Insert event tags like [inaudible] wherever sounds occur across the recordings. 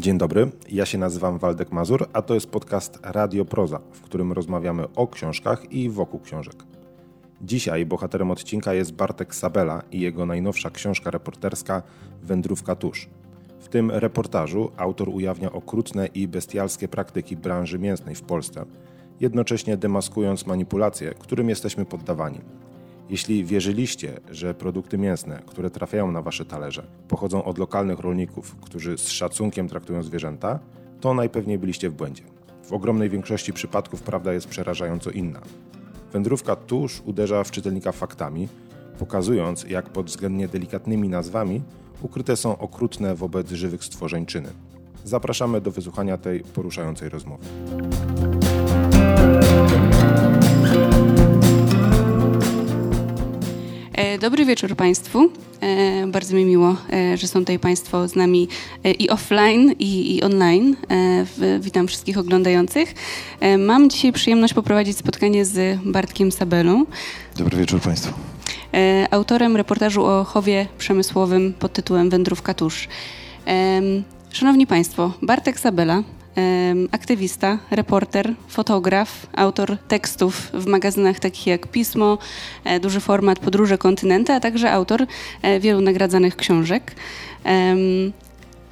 Dzień dobry, ja się nazywam Waldek Mazur, a to jest podcast Radio Proza, w którym rozmawiamy o książkach i wokół książek. Dzisiaj bohaterem odcinka jest Bartek Sabela i jego najnowsza książka reporterska Wędrówka tusz. W tym reportażu autor ujawnia okrutne i bestialskie praktyki branży mięsnej w Polsce, jednocześnie demaskując manipulacje, którym jesteśmy poddawani. Jeśli wierzyliście, że produkty mięsne, które trafiają na wasze talerze, pochodzą od lokalnych rolników, którzy z szacunkiem traktują zwierzęta, to najpewniej byliście w błędzie. W ogromnej większości przypadków prawda jest przerażająco inna. Wędrówka tuż uderza w czytelnika faktami, pokazując, jak pod względnie delikatnymi nazwami ukryte są okrutne wobec żywych stworzeń czyny. Zapraszamy do wysłuchania tej poruszającej rozmowy. Dobry wieczór Państwu. E, bardzo mi miło, e, że są tutaj Państwo z nami i offline, i, i online. Witam wszystkich oglądających. Mam dzisiaj przyjemność poprowadzić spotkanie z Bartkiem Sabelą. Dobry wieczór Państwu. Autorem reportażu o chowie przemysłowym pod tytułem Wędrówka tusz. Szanowni Państwo, Bartek Sabela aktywista, reporter, fotograf, autor tekstów w magazynach takich jak Pismo, e, Duży Format, Podróże Kontynenty, a także autor e, wielu nagradzanych książek.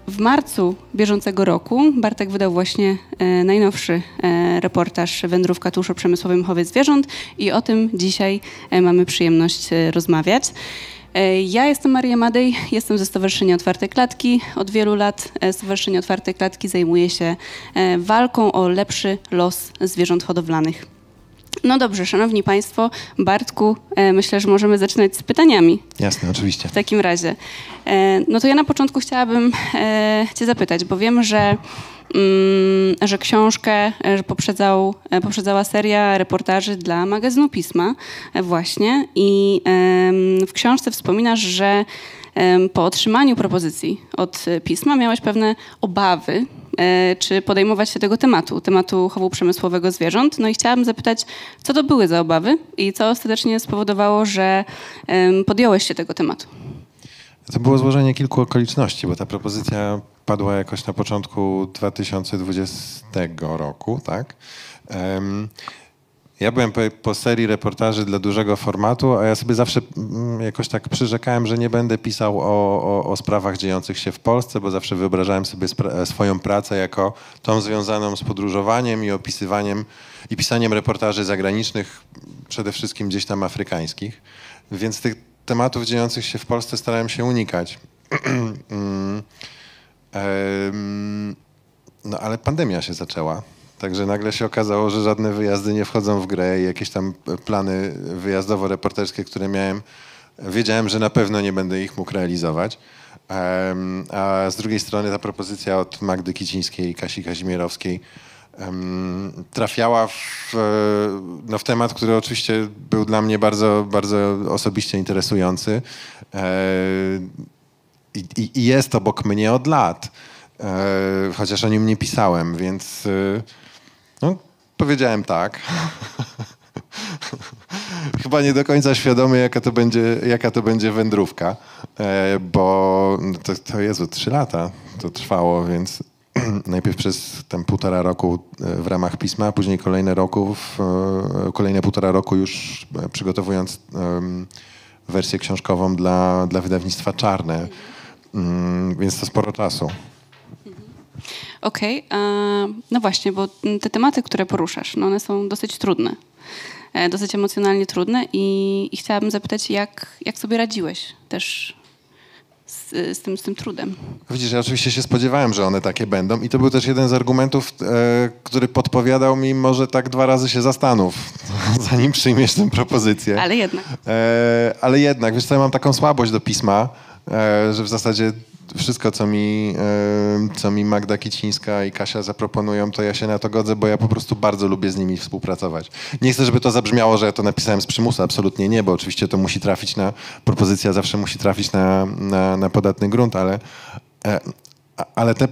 W marcu bieżącego roku Bartek wydał właśnie e, najnowszy reportaż Wędrówka tusz o przemysłowym chowie zwierząt i o tym dzisiaj mamy przyjemność rozmawiać. E, ja jestem Maria Madej, jestem ze Stowarzyszenia Otwarte Klatki. Od wielu lat e, Stowarzyszenie Otwarte Klatki zajmuje się e, walką o lepszy los zwierząt hodowlanych. No dobrze, szanowni państwo, Bartku, myślę, że możemy zaczynać z pytaniami. Jasne, oczywiście. W takim razie. No to ja na początku chciałabym cię zapytać, bo wiem, że że książkę że poprzedzał, e, poprzedzała seria reportaży dla magazynu Pisma e, właśnie i w książce wspominasz, że po otrzymaniu propozycji od Pisma miałeś pewne obawy, e, czy podejmować się tego tematu, tematu chowu przemysłowego zwierząt. No i chciałabym zapytać, co to były za obawy i co ostatecznie spowodowało, że podjąłeś się tego tematu? To było złożenie kilku okoliczności, bo ta propozycja padła jakoś na początku 2020 roku, tak? Ja byłem po, po, serii reportaży dla dużego formatu, a ja sobie zawsze mm, jakoś tak przyrzekałem, że nie będę pisał o, o, o sprawach dziejących się w Polsce, bo zawsze wyobrażałem sobie swoją pracę jako tą związaną z podróżowaniem i opisywaniem i pisaniem reportaży zagranicznych, przede wszystkim gdzieś tam afrykańskich. Więc tych tematów dziejących się w Polsce starałem się unikać. [clears throat] No ale pandemia się zaczęła. Także nagle się okazało, że żadne wyjazdy nie wchodzą w grę i jakieś tam plany wyjazdowo-reporterskie, które miałem, wiedziałem, że na pewno nie będę ich mógł realizować. A z drugiej strony ta propozycja od Magdy Kicińskiej i Kasi Kazimierowskiej trafiała w, no w temat, który oczywiście był dla mnie bardzo, bardzo osobiście interesujący. E, i, i jest obok mnie od lat, e, chociaż o nim nie pisałem, więc e, no, powiedziałem tak. [laughs] Chyba nie do końca świadomy, jaka to będzie, jaka to będzie wędrówka, e, bo to, to Jezu, trzy lata to trwało, więc [clears throat] najpierw przez ten półtora roku e, w ramach pisma, później kolejne roku, w, e, kolejne półtora roku już przygotowując um, wersję książkową dla, dla wydawnictwa Czarne. Mm, więc to sporo czasu. Okej, okay. no właśnie, bo te tematy, które poruszasz, no one są dosyć trudne, e, dosyć emocjonalnie trudne i, i chciałabym zapytać, jak, jak sobie radziłeś też z, z, tym, z tym trudem. Widzisz, ja oczywiście się spodziewałem, że one takie będą i to był też jeden z argumentów, e, który podpowiadał mi, może tak dwa razy się zastanów, [laughs] zanim przyjmiesz tę propozycję. Ale jednak. E, ale jednak, wiesz co, ja mam taką słabość do pisma, że w zasadzie wszystko, co mi, e, co mi Magda Kicińska i Kasia zaproponują, to ja się na to godzę, bo ja po prostu bardzo lubię z nimi współpracować. Nie chcę, żeby to zabrzmiało, że ja to napisałem z przymusu, absolutnie nie, bo oczywiście to musi trafić na, propozycja zawsze musi trafić na, na, na podatny grunt, ale, e, ale te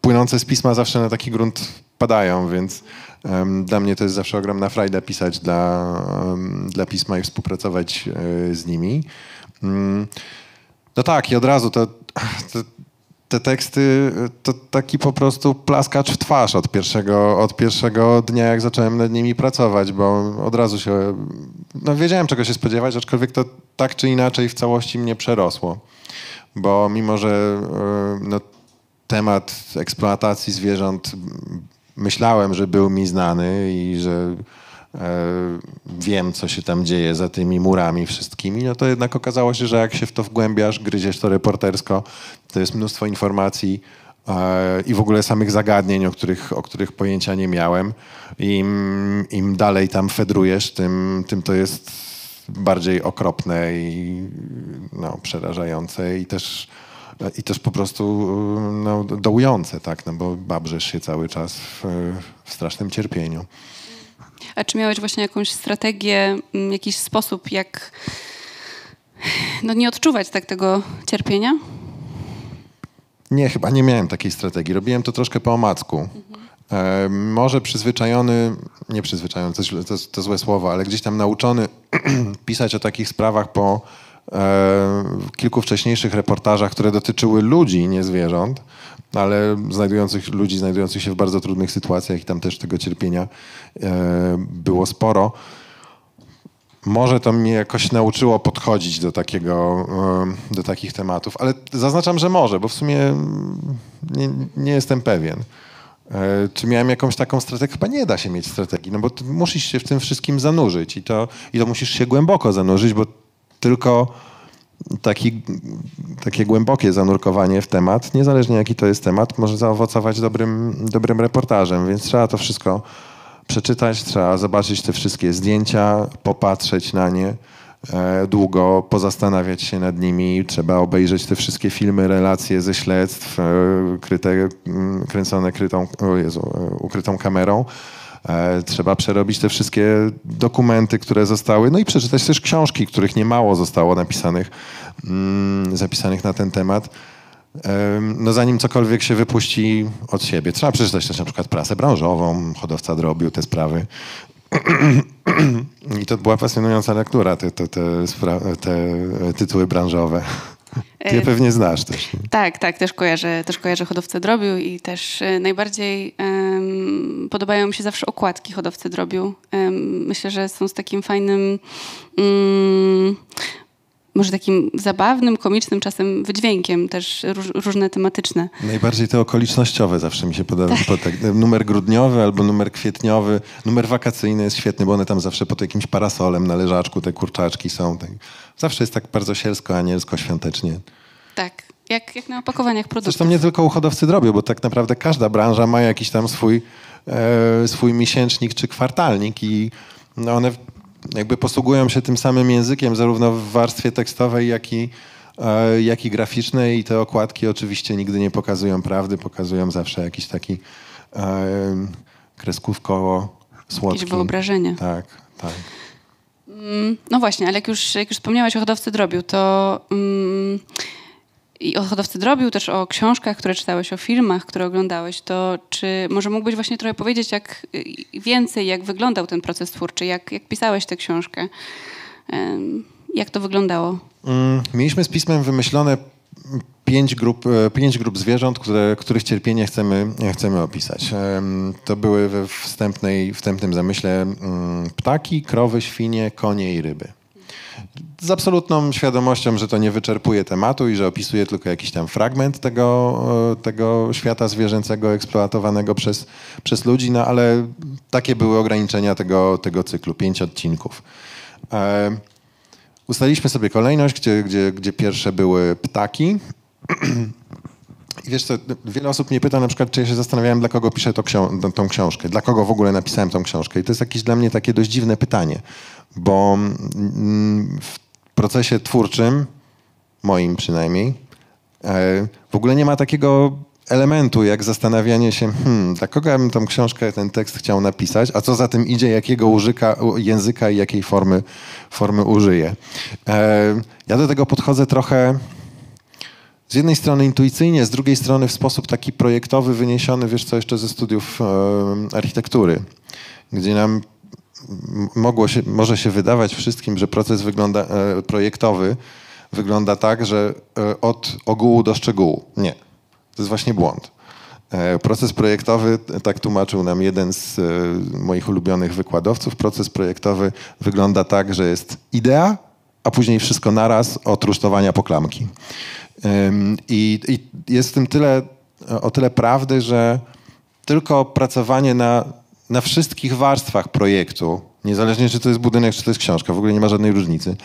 płynące z pisma zawsze na taki grunt padają, więc dla mnie to jest zawsze ogromna frajda pisać dla, dla pisma i współpracować z nimi. Um, no tak, i od razu te teksty to taki po prostu plaskacz w twarz od pierwszego, od pierwszego dnia, jak zacząłem nad nimi pracować, bo od razu się, no wiedziałem czego się spodziewać, aczkolwiek to tak czy inaczej w całości mnie przerosło. Bo mimo, że e, no, temat eksploatacji zwierząt myślałem, że był mi znany i że wiem, co się tam dzieje za tymi murami wszystkimi, no to jednak okazało się, że jak się w to wgłębiasz, gryziesz to reportersko, to jest mnóstwo informacji e, i w ogóle samych zagadnień, o których, o których pojęcia nie miałem. Im, im dalej tam fedrujesz, tym, tym to jest bardziej okropne i no, przerażające i też i też po prostu no, dołujące, tak, no bo babrzesz się cały czas w, w strasznym cierpieniu. A czy miałeś właśnie jakąś strategię, mm, jakiś sposób, jak no, nie odczuwać tak tego cierpienia? Nie, chyba nie miałem takiej strategii. Robiłem to troszkę po omacku. Mhm. E, może przyzwyczajony, nie przyzwyczajony, to, to, to złe słowo, ale gdzieś tam nauczony [clears throat] pisać o takich sprawach po w kilku wcześniejszych reportażach, które dotyczyły ludzi, nie zwierząt, ale znajdujących, ludzi znajdujących się w bardzo trudnych sytuacjach i tam też tego cierpienia e, było sporo. Może to mnie jakoś nauczyło podchodzić do, takiego, e, do takich tematów, ale zaznaczam, że może, bo w sumie nie, nie jestem pewien. E, czy miałem jakąś taką strategię? Chyba nie da się mieć strategii, no bo musisz się w tym wszystkim zanurzyć i to, i to musisz się głęboko zanurzyć, bo tylko taki, takie głębokie zanurkowanie w temat, niezależnie jaki to jest temat, może zaowocować dobrym, dobrym reportażem, więc trzeba to wszystko przeczytać, trzeba zobaczyć te wszystkie zdjęcia, popatrzeć na nie e, długo, pozastanawiać się nad nimi, trzeba obejrzeć te wszystkie filmy, relacje ze śledztw, e, kryte, kręcone krytą, o Jezu, e, ukrytą kamerą trzeba przerobić te wszystkie dokumenty, które zostały, no i przeczytać też książki, których niemało zostało napisanych, mm, zapisanych na ten temat. No zanim cokolwiek się wypuści od siebie. Trzeba przeczytać też na przykład prasę branżową, hodowca drobiu, te sprawy. [clears throat] I to była pasjonująca lektura, te, te, te, te tytuły branżowe. Ty je pewnie znasz też. Tak, tak, też kojarzę, też kojarzę hodowcę drobiu i też e, najbardziej podobają mi się zawsze okładki hodowcy drobiu. Myślę, że są z takim fajnym um, może takim zabawnym, komicznym czasem wydźwiękiem, też róż, różne tematyczne. Najbardziej te okolicznościowe zawsze mi się podoba. Tak. tak. numer grudniowy albo numer kwietniowy. Numer wakacyjny jest świetny, bo one tam zawsze pod jakimś parasolem na leżaczku, te kurczaczki są. Tak. Zawsze jest tak bardzo sielsko, anielsko, świątecznie. Tak, jak, jak na opakowaniach produktów. Zresztą nie tylko u hodowcy drobiu, bo tak naprawdę każda branża ma jakiś tam swój, e, swój miesięcznik czy kwartalnik i no one jakby posługują się tym samym językiem zarówno w warstwie tekstowej, jak i, e, jak i graficznej i te okładki oczywiście nigdy nie pokazują prawdy, pokazują zawsze jakiś taki e, kreskówkowo słodki. Jakieś wyobrażenie. Tak, tak. Mm, no właśnie, ale jak już, jak już wspomniałaś o hodowcy drobiu, to mm, i o hodowcy drobiu, też o książkach, które czytałeś, o filmach, które oglądałeś, to czy może mógłbyś właśnie trochę powiedzieć jak więcej, jak wyglądał ten proces twórczy, jak, jak pisałeś tę książkę, jak to wyglądało? Mm, mieliśmy z pismem wymyślone pięć grup, e, pięć grup zwierząt, które, których cierpienie chcemy, chcemy opisać. To były we wstępnej, wstępnym zamyśle mm, ptaki, krowy, świnie, konie i ryby z absolutną świadomością, że to nie wyczerpuje tematu i że opisuje tylko jakiś tam fragment tego, e, tego świata zwierzęcego eksploatowanego przez, przez ludzi, no ale takie były ograniczenia tego, tego cyklu, pięć odcinków. E, ustaliliśmy sobie kolejność, gdzie, gdzie, gdzie pierwsze były ptaki. [clears throat] I wiesz co, wiele osób mnie pyta na przykład, czy ja się zastanawiałem, dla kogo piszę to ksią tą książkę, dla kogo w ogóle napisałem tą książkę. I to jest jakieś dla mnie takie dość dziwne pytanie, bo w procesie twórczym, moim przynajmniej, e, w ogóle nie ma takiego elementu, jak zastanawianie się, hmm, dla kogo ja bym tą książkę, ten tekst chciał napisać, a co za tym idzie, jakiego użyka, języka i jakiej formy, formy użyję. E, ja do tego podchodzę trochę z jednej strony intuicyjnie, z drugiej strony w sposób taki projektowy, wyniesiony, wiesz co, jeszcze ze studiów architektury, gdzie nam mogło się, może się wydawać wszystkim, że proces wygląda, e, projektowy wygląda tak, że e, od ogółu do szczegółu. Nie. To jest właśnie błąd. E, proces projektowy, tak tłumaczył nam jeden z moich ulubionych wykładowców, proces projektowy wygląda tak, że jest idea, a później wszystko naraz od rusztowania po klamki. I, I jest w tym tyle, o tyle prawdy, że tylko pracowanie na, na wszystkich warstwach projektu, niezależnie czy to jest budynek, czy to jest książka, w ogóle nie ma żadnej różnicy,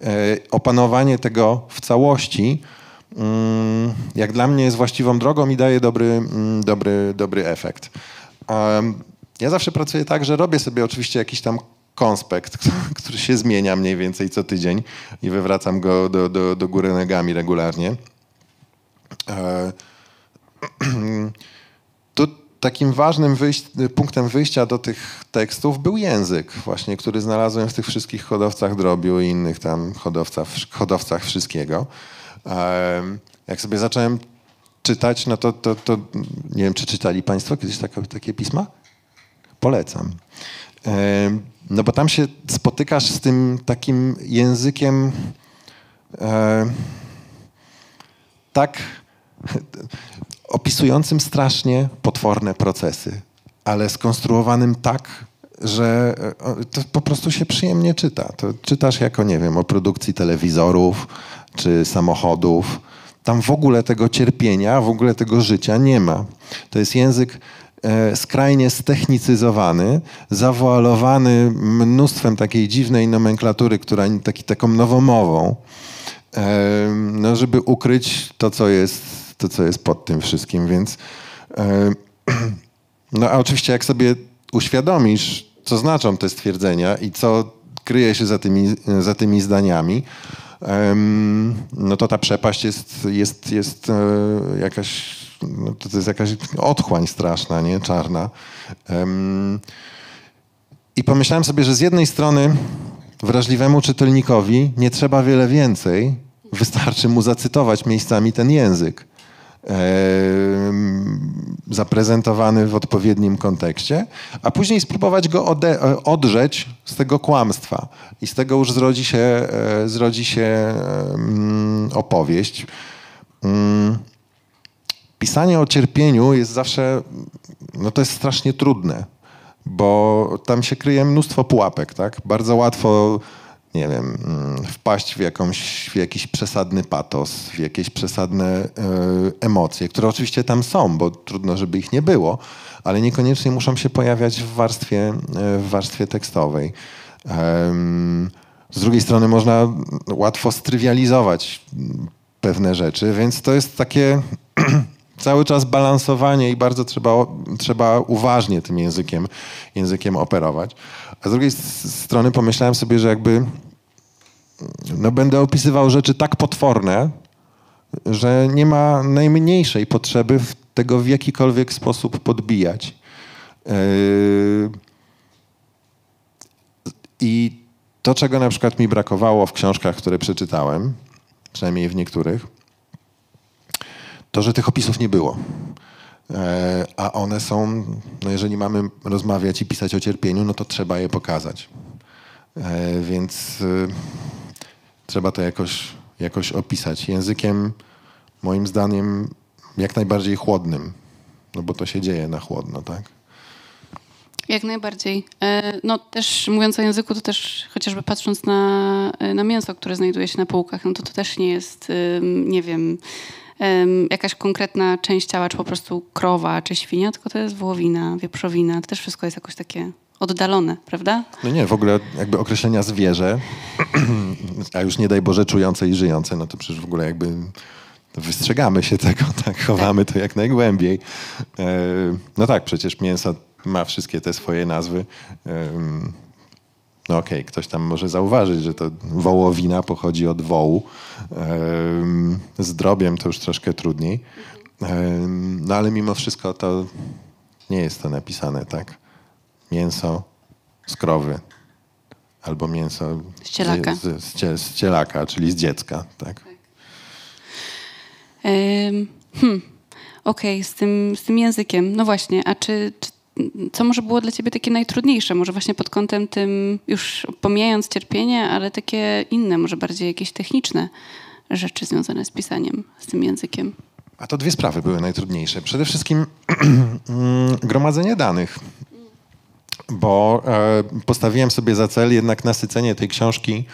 e, opanowanie tego w całości, mm, jak dla mnie jest właściwą drogą i daje dobry, mm, dobry, dobry efekt. Ja zawsze pracuję tak, że robię sobie oczywiście jakiś tam konspekt, [laughs] który się zmienia mniej więcej co tydzień i wywracam go do, do, do góry nogami regularnie. E, [clears throat] tu takim ważnym wyjść, punktem wyjścia do tych tekstów był język, właśnie, który znalazłem w tych wszystkich hodowcach drobiu i innych tam hodowcach, hodowcach wszystkiego. E, jak sobie zacząłem czytać, no to, to, to nie wiem, czy czytali Państwo kiedyś takie, takie pisma? Polecam. No bo tam się spotykasz z tym takim językiem tak opisującym strasznie potworne procesy, ale skonstruowanym tak, że e, to po prostu się przyjemnie czyta. To czytasz jako, nie wiem, o produkcji telewizorów czy samochodów. Tam w ogóle tego cierpienia, w ogóle tego życia nie ma. To jest język skrajnie stechnicyzowany, zawoalowany mnóstwem takiej dziwnej nomenklatury, która taki, taką nowomową, e, no, żeby ukryć to co, jest, to, co jest pod tym wszystkim. Więc e, [clears throat] no a oczywiście jak sobie uświadomisz, co znaczą te stwierdzenia i co kryje się za tymi, za tymi zdaniami, no to ta przepaść jest, jest, jest jakaś to, to jest jakaś otchłań straszna, nie? Czarna. I pomyślałem sobie, że z jednej strony wrażliwemu czytelnikowi nie trzeba wiele więcej, wystarczy mu zacytować miejscami ten język zaprezentowany w odpowiednim kontekście, a później spróbować go ode, odrzeć z tego kłamstwa. I z tego już zrodzi się, e, zrodzi się opowieść. Pisanie o cierpieniu jest zawsze, no to jest strasznie trudne, bo tam się kryje mnóstwo pułapek, tak? Bardzo łatwo, nie wiem, mm, wpaść w, jakąś, w jakiś przesadny patos, w jakieś przesadne y, emocje, które oczywiście tam są, bo trudno, żeby ich nie było, ale niekoniecznie muszą się pojawiać w warstwie, e, w warstwie tekstowej. Z drugiej strony można łatwo strywializować pewne rzeczy, więc to jest takie [clears throat] cały czas balansowanie i bardzo trzeba, trzeba uważnie tym językiem, językiem operować. A z drugiej strony pomyślałem sobie, że jakby no będę opisywał rzeczy tak potworne, że nie ma najmniejszej potrzeby tego w jakikolwiek sposób podbijać. Yy, I to, czego na przykład mi brakowało w książkach, które przeczytałem, przynajmniej w niektórych, to, że tych opisów nie było. E, a one są, no jeżeli mamy rozmawiać i pisać o cierpieniu, no to trzeba je pokazać. E, więc e, trzeba to jakoś, jakoś opisać. Językiem, moim zdaniem, jak najbardziej chłodnym, no bo to się dzieje na chłodno, tak? Jak najbardziej. No też mówiąc o języku, to też chociażby patrząc na, na mięso, które znajduje się na półkach, no to to też nie jest, nie wiem, jakaś konkretna część ciała, czy po prostu krowa, czy świnia, tylko to jest wołowina, wieprzowina. To też wszystko jest jakoś takie oddalone, prawda? No nie, w ogóle jakby określenia zwierzę, a już nie daj Boże czujące i żyjące, no to przecież w ogóle jakby wystrzegamy się tego, [laughs] tak, chowamy to jak najgłębiej. No tak, przecież mięso ma wszystkie te swoje nazwy. No okej, okay, ktoś tam może zauważyć, że to wołowina pochodzi od wołu. Z drobiem to już troszkę trudniej. No ale mimo wszystko to nie jest to napisane, tak? Mięso z krowy albo mięso z cielaka, z, z, z cielaka czyli z dziecka, tak? tak. Hmm. Okej, okay, z, tym, z tym językiem. No właśnie, a czy, czy co może było dla ciebie takie najtrudniejsze? Może właśnie pod kątem tym, już pomijając cierpienie, ale takie inne, może bardziej jakieś techniczne rzeczy związane z pisaniem, z tym językiem? A to dwie sprawy były najtrudniejsze. Przede wszystkim [clears throat] mm, gromadzenie danych, bo e, postawiłem sobie za cel jednak nasycenie tej książki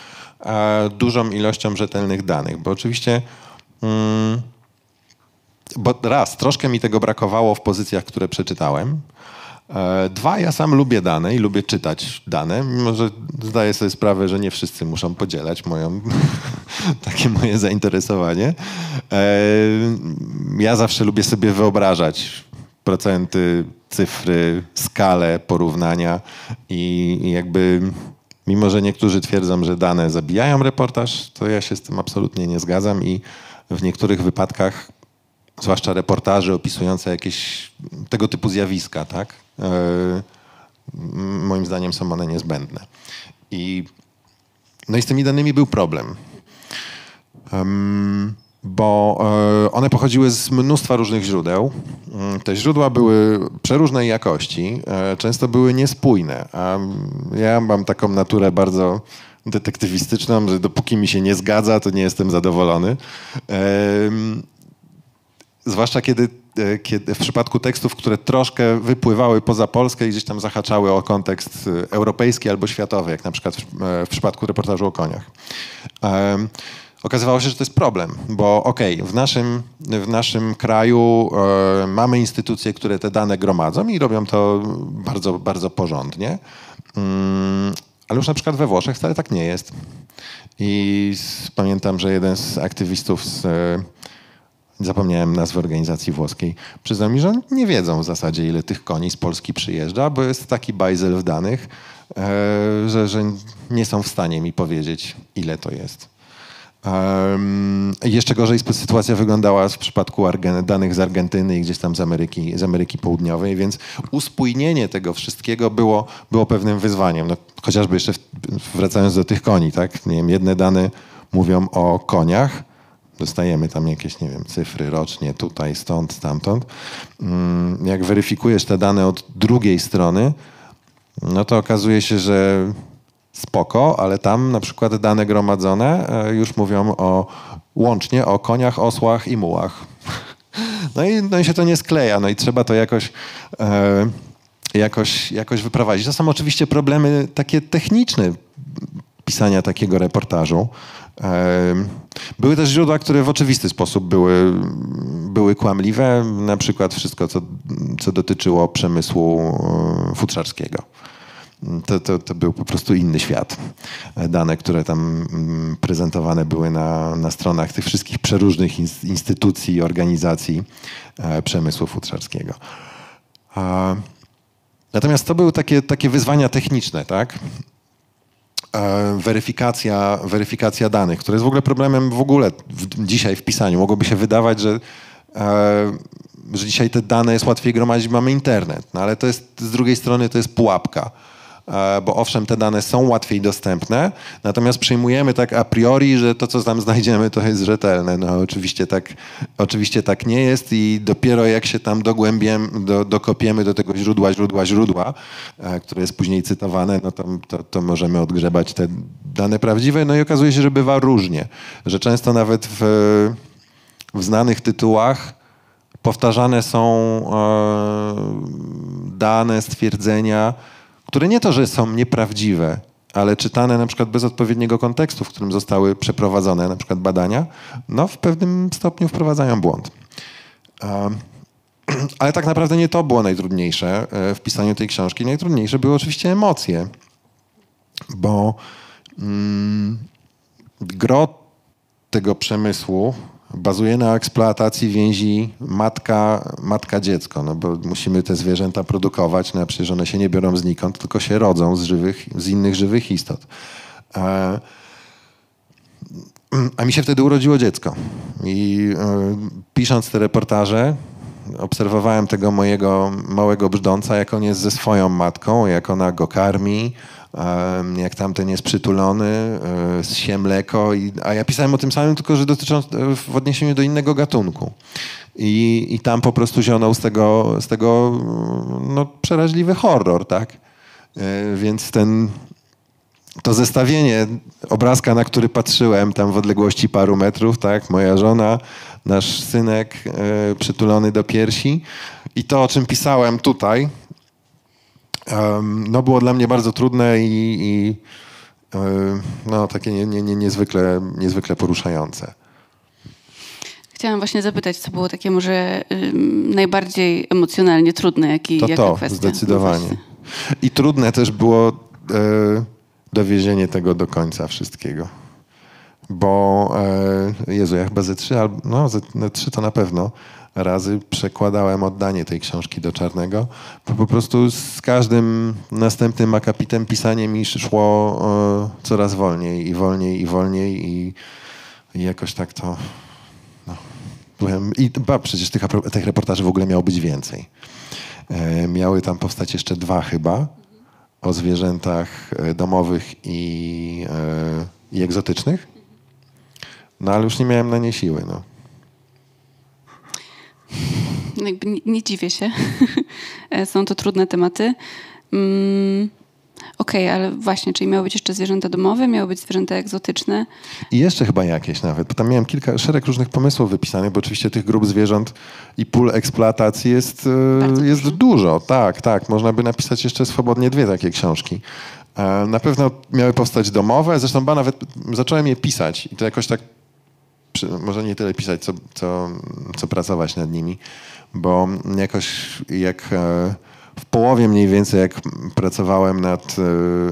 e, dużą ilością rzetelnych danych, bo oczywiście. Mm, bo raz, troszkę mi tego brakowało w pozycjach, które przeczytałem. E, dwa, ja sam lubię dane i lubię czytać dane, mimo że zdaję sobie sprawę, że nie wszyscy muszą podzielać moją, [laughs] takie moje zainteresowanie. E, ja zawsze lubię sobie wyobrażać procenty, cyfry, skalę porównania i, i jakby mimo, że niektórzy twierdzą, że dane zabijają reportaż, to ja się z tym absolutnie nie zgadzam i w niektórych wypadkach zwłaszcza reportaże opisujące jakieś tego typu zjawiska, tak? E, moim zdaniem są one niezbędne. I, no i z tymi danymi był problem. Bo e, one pochodziły z mnóstwa różnych źródeł. Mm, te źródła były przeróżnej jakości, e, często były niespójne. A ja mam taką naturę bardzo detektywistyczną, że dopóki mi się nie zgadza, to nie jestem zadowolony. Zwłaszcza kiedy, kiedy w przypadku tekstów, które troszkę wypływały poza Polskę i gdzieś tam zahaczały o kontekst e, europejski albo światowy, jak na przykład w, e, w przypadku reportażu o koniach. Um, okazywało się, że to jest problem, bo okej, okay, w, naszym, w naszym kraju e, mamy instytucje, które te dane gromadzą i robią to bardzo, bardzo porządnie, um, ale już na przykład we Włoszech wcale tak nie jest. I pamiętam, że jeden z aktywistów z zapomniałem nazwy organizacji włoskiej, przyznał mi, że nie wiedzą w zasadzie, ile tych koni z Polski przyjeżdża, bo jest taki bajzel w danych, e, że, że nie są w stanie mi powiedzieć, ile to jest. Um, jeszcze gorzej sytuacja wyglądała w przypadku danych z Argentyny i gdzieś tam z Ameryki, z Ameryki Południowej, więc uspójnienie tego wszystkiego było, było pewnym wyzwaniem. No, chociażby jeszcze wracając do tych koni, tak? Nie wiem, jedne dane mówią o koniach, dostajemy tam jakieś, nie wiem, cyfry rocznie, tutaj, stąd, stamtąd. Mm, jak weryfikujesz te dane od drugiej strony, no to okazuje się, że spoko, ale tam na przykład dane gromadzone e, już mówią o łącznie o koniach, osłach i mułach. [laughs] No i, no i się to nie skleja, no i trzeba to jakoś, e, jakoś, jakoś wyprowadzić. To są oczywiście problemy takie techniczne pisania takiego reportażu. Były też źródła, które w oczywisty sposób były, były kłamliwe, na przykład wszystko, co, co dotyczyło przemysłu e, futrzarskiego. To, to, to, był po prostu inny świat. Dane, które tam mm, prezentowane były na, na stronach tych wszystkich przeróżnych instytucji i organizacji e, przemysłu futrzarskiego. Natomiast to były takie, takie wyzwania techniczne, tak? E, weryfikacja, weryfikacja danych, która jest w ogóle problemem w ogóle w, dzisiaj w pisaniu. Mogłoby się wydawać, że, e, że dzisiaj te dane jest łatwiej gromadzić, mamy internet, no ale to jest z drugiej strony to jest pułapka bo owszem, te dane są łatwiej dostępne, natomiast przyjmujemy tak a priori, że to, co tam znajdziemy, to jest rzetelne. No oczywiście tak, oczywiście tak nie jest i dopiero jak się tam dogłębiem, do, dokopiemy do tego źródła, źródła, źródła, e, które jest później cytowane, no to, to, to możemy odgrzebać te dane prawdziwe. No i okazuje się, że bywa różnie, że często nawet w, w znanych tytułach powtarzane są e, dane, stwierdzenia, które nie to, że są nieprawdziwe, ale czytane na przykład bez odpowiedniego kontekstu, w którym zostały przeprowadzone na przykład badania, no w pewnym stopniu wprowadzają błąd. [clears throat] Ale tak naprawdę nie to było najtrudniejsze e, w pisaniu tej książki. Najtrudniejsze były oczywiście emocje, bo mm, gro tego przemysłu bazuje na eksploatacji więzi matka, matka-dziecko, no bo musimy te zwierzęta produkować, no przecież one się nie biorą znikąd, tylko się rodzą z, żywych, z innych żywych istot. A, a mi się wtedy urodziło dziecko. I e, pisząc te reportaże, obserwowałem tego mojego małego brzdąca, jak on jest ze swoją matką, jak ona go karmi, jak tamten jest przytulony, się mleko, i, a ja pisałem o tym samym, tylko że dotycząc w odniesieniu do innego gatunku. I, i tam po prostu zionął z tego, z tego no, przeraźliwy horror, tak? E, więc ten, to zestawienie obrazka, na który patrzyłem tam w odległości paru metrów, tak, moja żona, nasz synek e, przytulony do piersi i to, o czym pisałem tutaj, no było dla mnie bardzo trudne i, i e, no, takie nie, nie, nie, niezwykle, niezwykle poruszające. Chciałam właśnie zapytać, co było takie może najbardziej emocjonalnie trudne, jaki, To jaka to, kwestia? zdecydowanie. No właśnie. I trudne też było e, dowiezienie tego do końca wszystkiego. Bo, e, Jezu, ja chyba ze trzy, albo, no ze trzy to na pewno razy przekładałem oddanie tej książki do czarnego. Po prostu z każdym następnym akapitem pisanie mi szło e, coraz wolniej i wolniej i wolniej i, i jakoś tak to... No, byłem, I ba, przecież tych, tych reportaży w ogóle miało być więcej. E, Miały tam powstać jeszcze dwa chyba o zwierzętach e, domowych i, e, i egzotycznych. No ale już nie miałem na nie siły. No. No Jakby nie, nie dziwię się. [laughs] E, Są to trudne tematy. Mm, Okej, ale właśnie, czyli miały być jeszcze zwierzęta domowe, miały być zwierzęta egzotyczne. I jeszcze chyba jakieś nawet, bo tam miałem kilka, szereg różnych pomysłów wypisanych, bo oczywiście tych grup zwierząt i pól eksploatacji jest, e, Bardzo jest dużo. dużo. Tak, tak. Można by napisać jeszcze swobodnie dwie takie książki. E, Na pewno miały powstać domowe, zresztą chyba nawet zacząłem je pisać i to jakoś tak, może nie tyle pisać, co, co, co pracować nad nimi, bo jakoś jak e, w połowie mniej więcej jak pracowałem nad,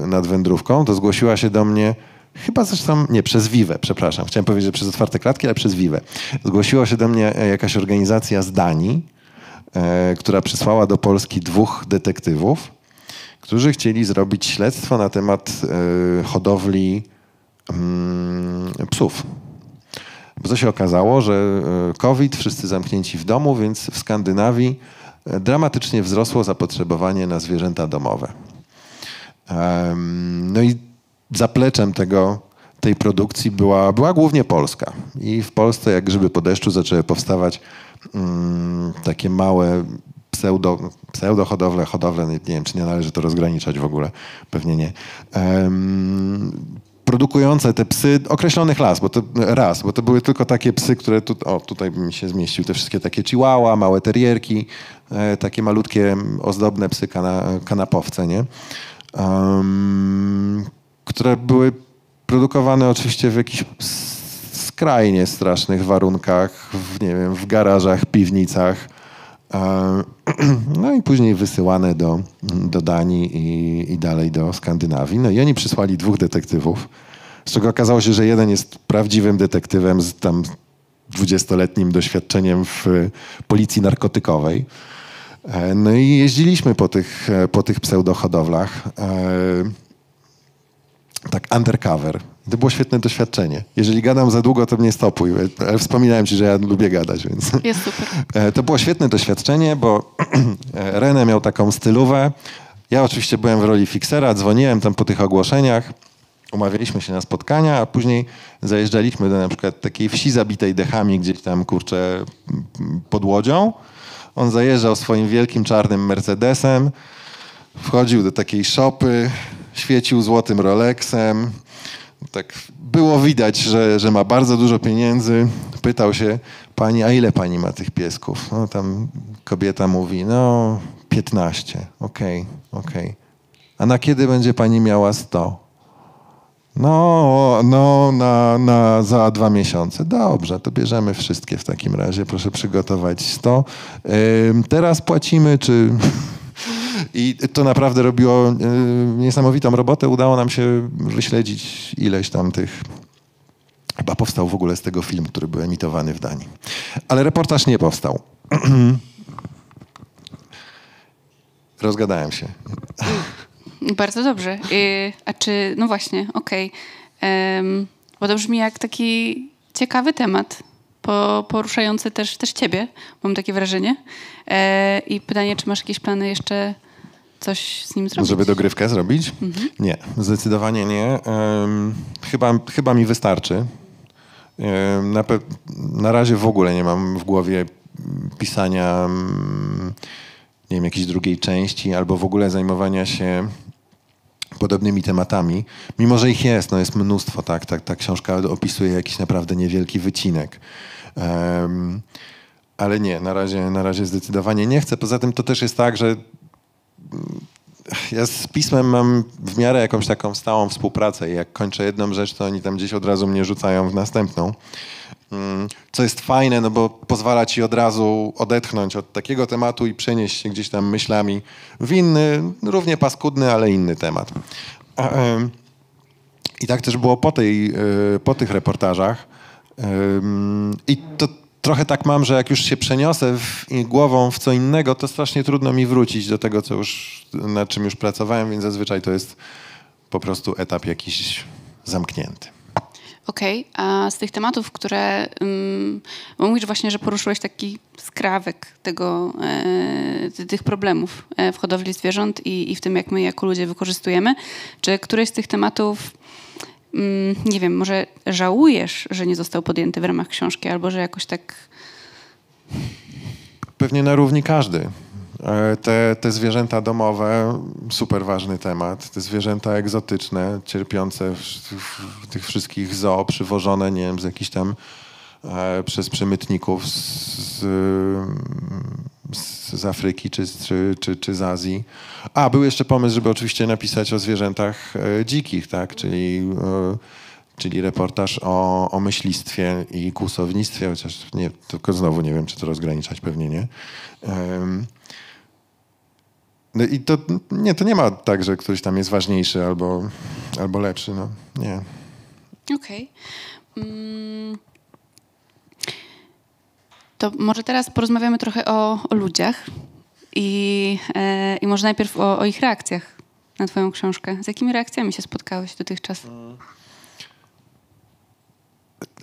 e, nad wędrówką, to zgłosiła się do mnie Chyba zresztą, nie, przez Vive, przepraszam. Chciałem powiedzieć, że przez otwarte klatki, ale przez Vive. Zgłosiła się do mnie e, jakaś organizacja z Danii, która przysłała do Polski dwóch detektywów, którzy chcieli zrobić śledztwo na temat hodowli mm, psów. Bo co się okazało, że e, COVID, wszyscy zamknięci w domu, więc w Skandynawii e, dramatycznie wzrosło zapotrzebowanie na zwierzęta domowe. No i zapleczem tego, tej produkcji była, była głównie Polska. I w Polsce, jak grzyby po deszczu, zaczęły powstawać mm, takie małe pseudo, pseudohodowle, hodowle, nie, nie wiem, czy nie należy to rozgraniczać w ogóle, pewnie nie. Produkujące te psy określonych las, bo to, ras, bo to były tylko takie psy, które tu, o, tutaj mi się zmieścił, te wszystkie takie chihuahua, małe terierki, e, takie malutkie, ozdobne psy kana, kanapowce, nie? Em, które były produkowane oczywiście w jakichś skrajnie strasznych warunkach, w, nie wiem, w garażach, piwnicach. E, [clears throat] No i później wysyłane do, do Danii i, i dalej do Skandynawii. No i oni przysłali dwóch detektywów, z czego okazało się, że jeden jest prawdziwym detektywem z tam 20-letnim doświadczeniem w policji narkotykowej. E, No i jeździliśmy po tych, e, po tych pseudohodowlach. E, tak undercover. To było świetne doświadczenie. Jeżeli gadam za długo, to mnie stopuj. Ale wspominałem ci, że ja lubię gadać, więc... Jest super. E, To było świetne doświadczenie, bo [clears throat] e, René miał taką stylówę. Ja oczywiście byłem w roli fiksera, dzwoniłem tam po tych ogłoszeniach, umawialiśmy się na spotkania, a później zajeżdżaliśmy do na przykład takiej wsi zabitej dechami gdzieś tam, kurczę, pod łodzią. On zajeżdżał swoim wielkim czarnym Mercedesem, wchodził do takiej szopy, świecił złotym Rolexem. Tak było widać, że, że ma bardzo dużo pieniędzy. Pytał się pani, a ile pani ma tych piesków? No tam kobieta mówi, no 15. Okej, okej. A na kiedy będzie pani miała 100? No, no na, na, za dwa miesiące. Dobrze, to bierzemy wszystkie w takim razie. Proszę przygotować 100. Ym, teraz płacimy, czy... [laughs] I to naprawdę robiło y, niesamowitą robotę. Udało nam się wyśledzić ileś tam tych. Chyba powstał w ogóle z tego film, który był emitowany w Danii. Ale reportaż nie powstał. [clears throat] Rozgadałem się. [laughs] Bardzo dobrze. Y, A czy, no właśnie, okej. Em, Bo to brzmi jak taki ciekawy temat, po, poruszający też, też ciebie, mam takie wrażenie. E, I pytanie, czy masz jakieś plany jeszcze coś z nim zrobić? Żeby dogrywkę zrobić? Nie, zdecydowanie nie. Chyba, chyba mi wystarczy. Na, na razie w ogóle nie mam w głowie pisania mm, nie wiem, jakiejś drugiej części albo w ogóle zajmowania się podobnymi tematami, mimo że ich jest, no jest mnóstwo, tak, tak ta książka opisuje jakiś naprawdę niewielki wycinek. Um, ale nie, na razie, na razie zdecydowanie nie chcę. Poza tym to też jest tak, że ja z pismem mam w miarę jakąś taką stałą współpracę i jak kończę jedną rzecz, to oni tam gdzieś od razu mnie rzucają w następną. Mm, co jest fajne, no bo pozwala ci od razu odetchnąć od takiego tematu i przenieść się gdzieś tam myślami w inny, równie paskudny, ale inny temat. I tak też było po, tej, e, po tych reportażach. I to trochę tak mam, że jak już się przeniosę w, głową w co innego, to strasznie trudno mi wrócić do tego, co już, nad czym już pracowałem, więc zazwyczaj to jest po prostu etap jakiś zamknięty. Okej, okay. a z tych tematów, które um, mówisz właśnie, że poruszyłeś taki skrawek tego, e, tych problemów e, w hodowli zwierząt i, i, w tym, jak my jako ludzie wykorzystujemy, czy któreś z tych tematów, nie wiem, może żałujesz, że nie został podjęty w ramach książki, albo że jakoś tak... Pewnie na równi każdy. E, te, te zwierzęta domowe, super ważny temat. Te zwierzęta egzotyczne, cierpiące w, w tych wszystkich zoo, przywożone, nie wiem, z jakichś tam e, przez przemytników z, z, z Afryki czy, czy, czy, czy, z Azji. A, był jeszcze pomysł, żeby oczywiście napisać o zwierzętach e, dzikich, tak, czyli e, czyli reportaż o, o myślistwie i kłusownictwie, chociaż nie, tylko znowu nie wiem, czy to rozgraniczać, pewnie nie. No i to nie, to nie ma tak, że ktoś tam jest ważniejszy albo, albo lepszy. No. Nie. Okej. Okay. Mm. To może teraz porozmawiamy trochę o, o ludziach i, e, i może najpierw o, o, ich reakcjach na twoją książkę. Z jakimi reakcjami się spotkałeś dotychczas?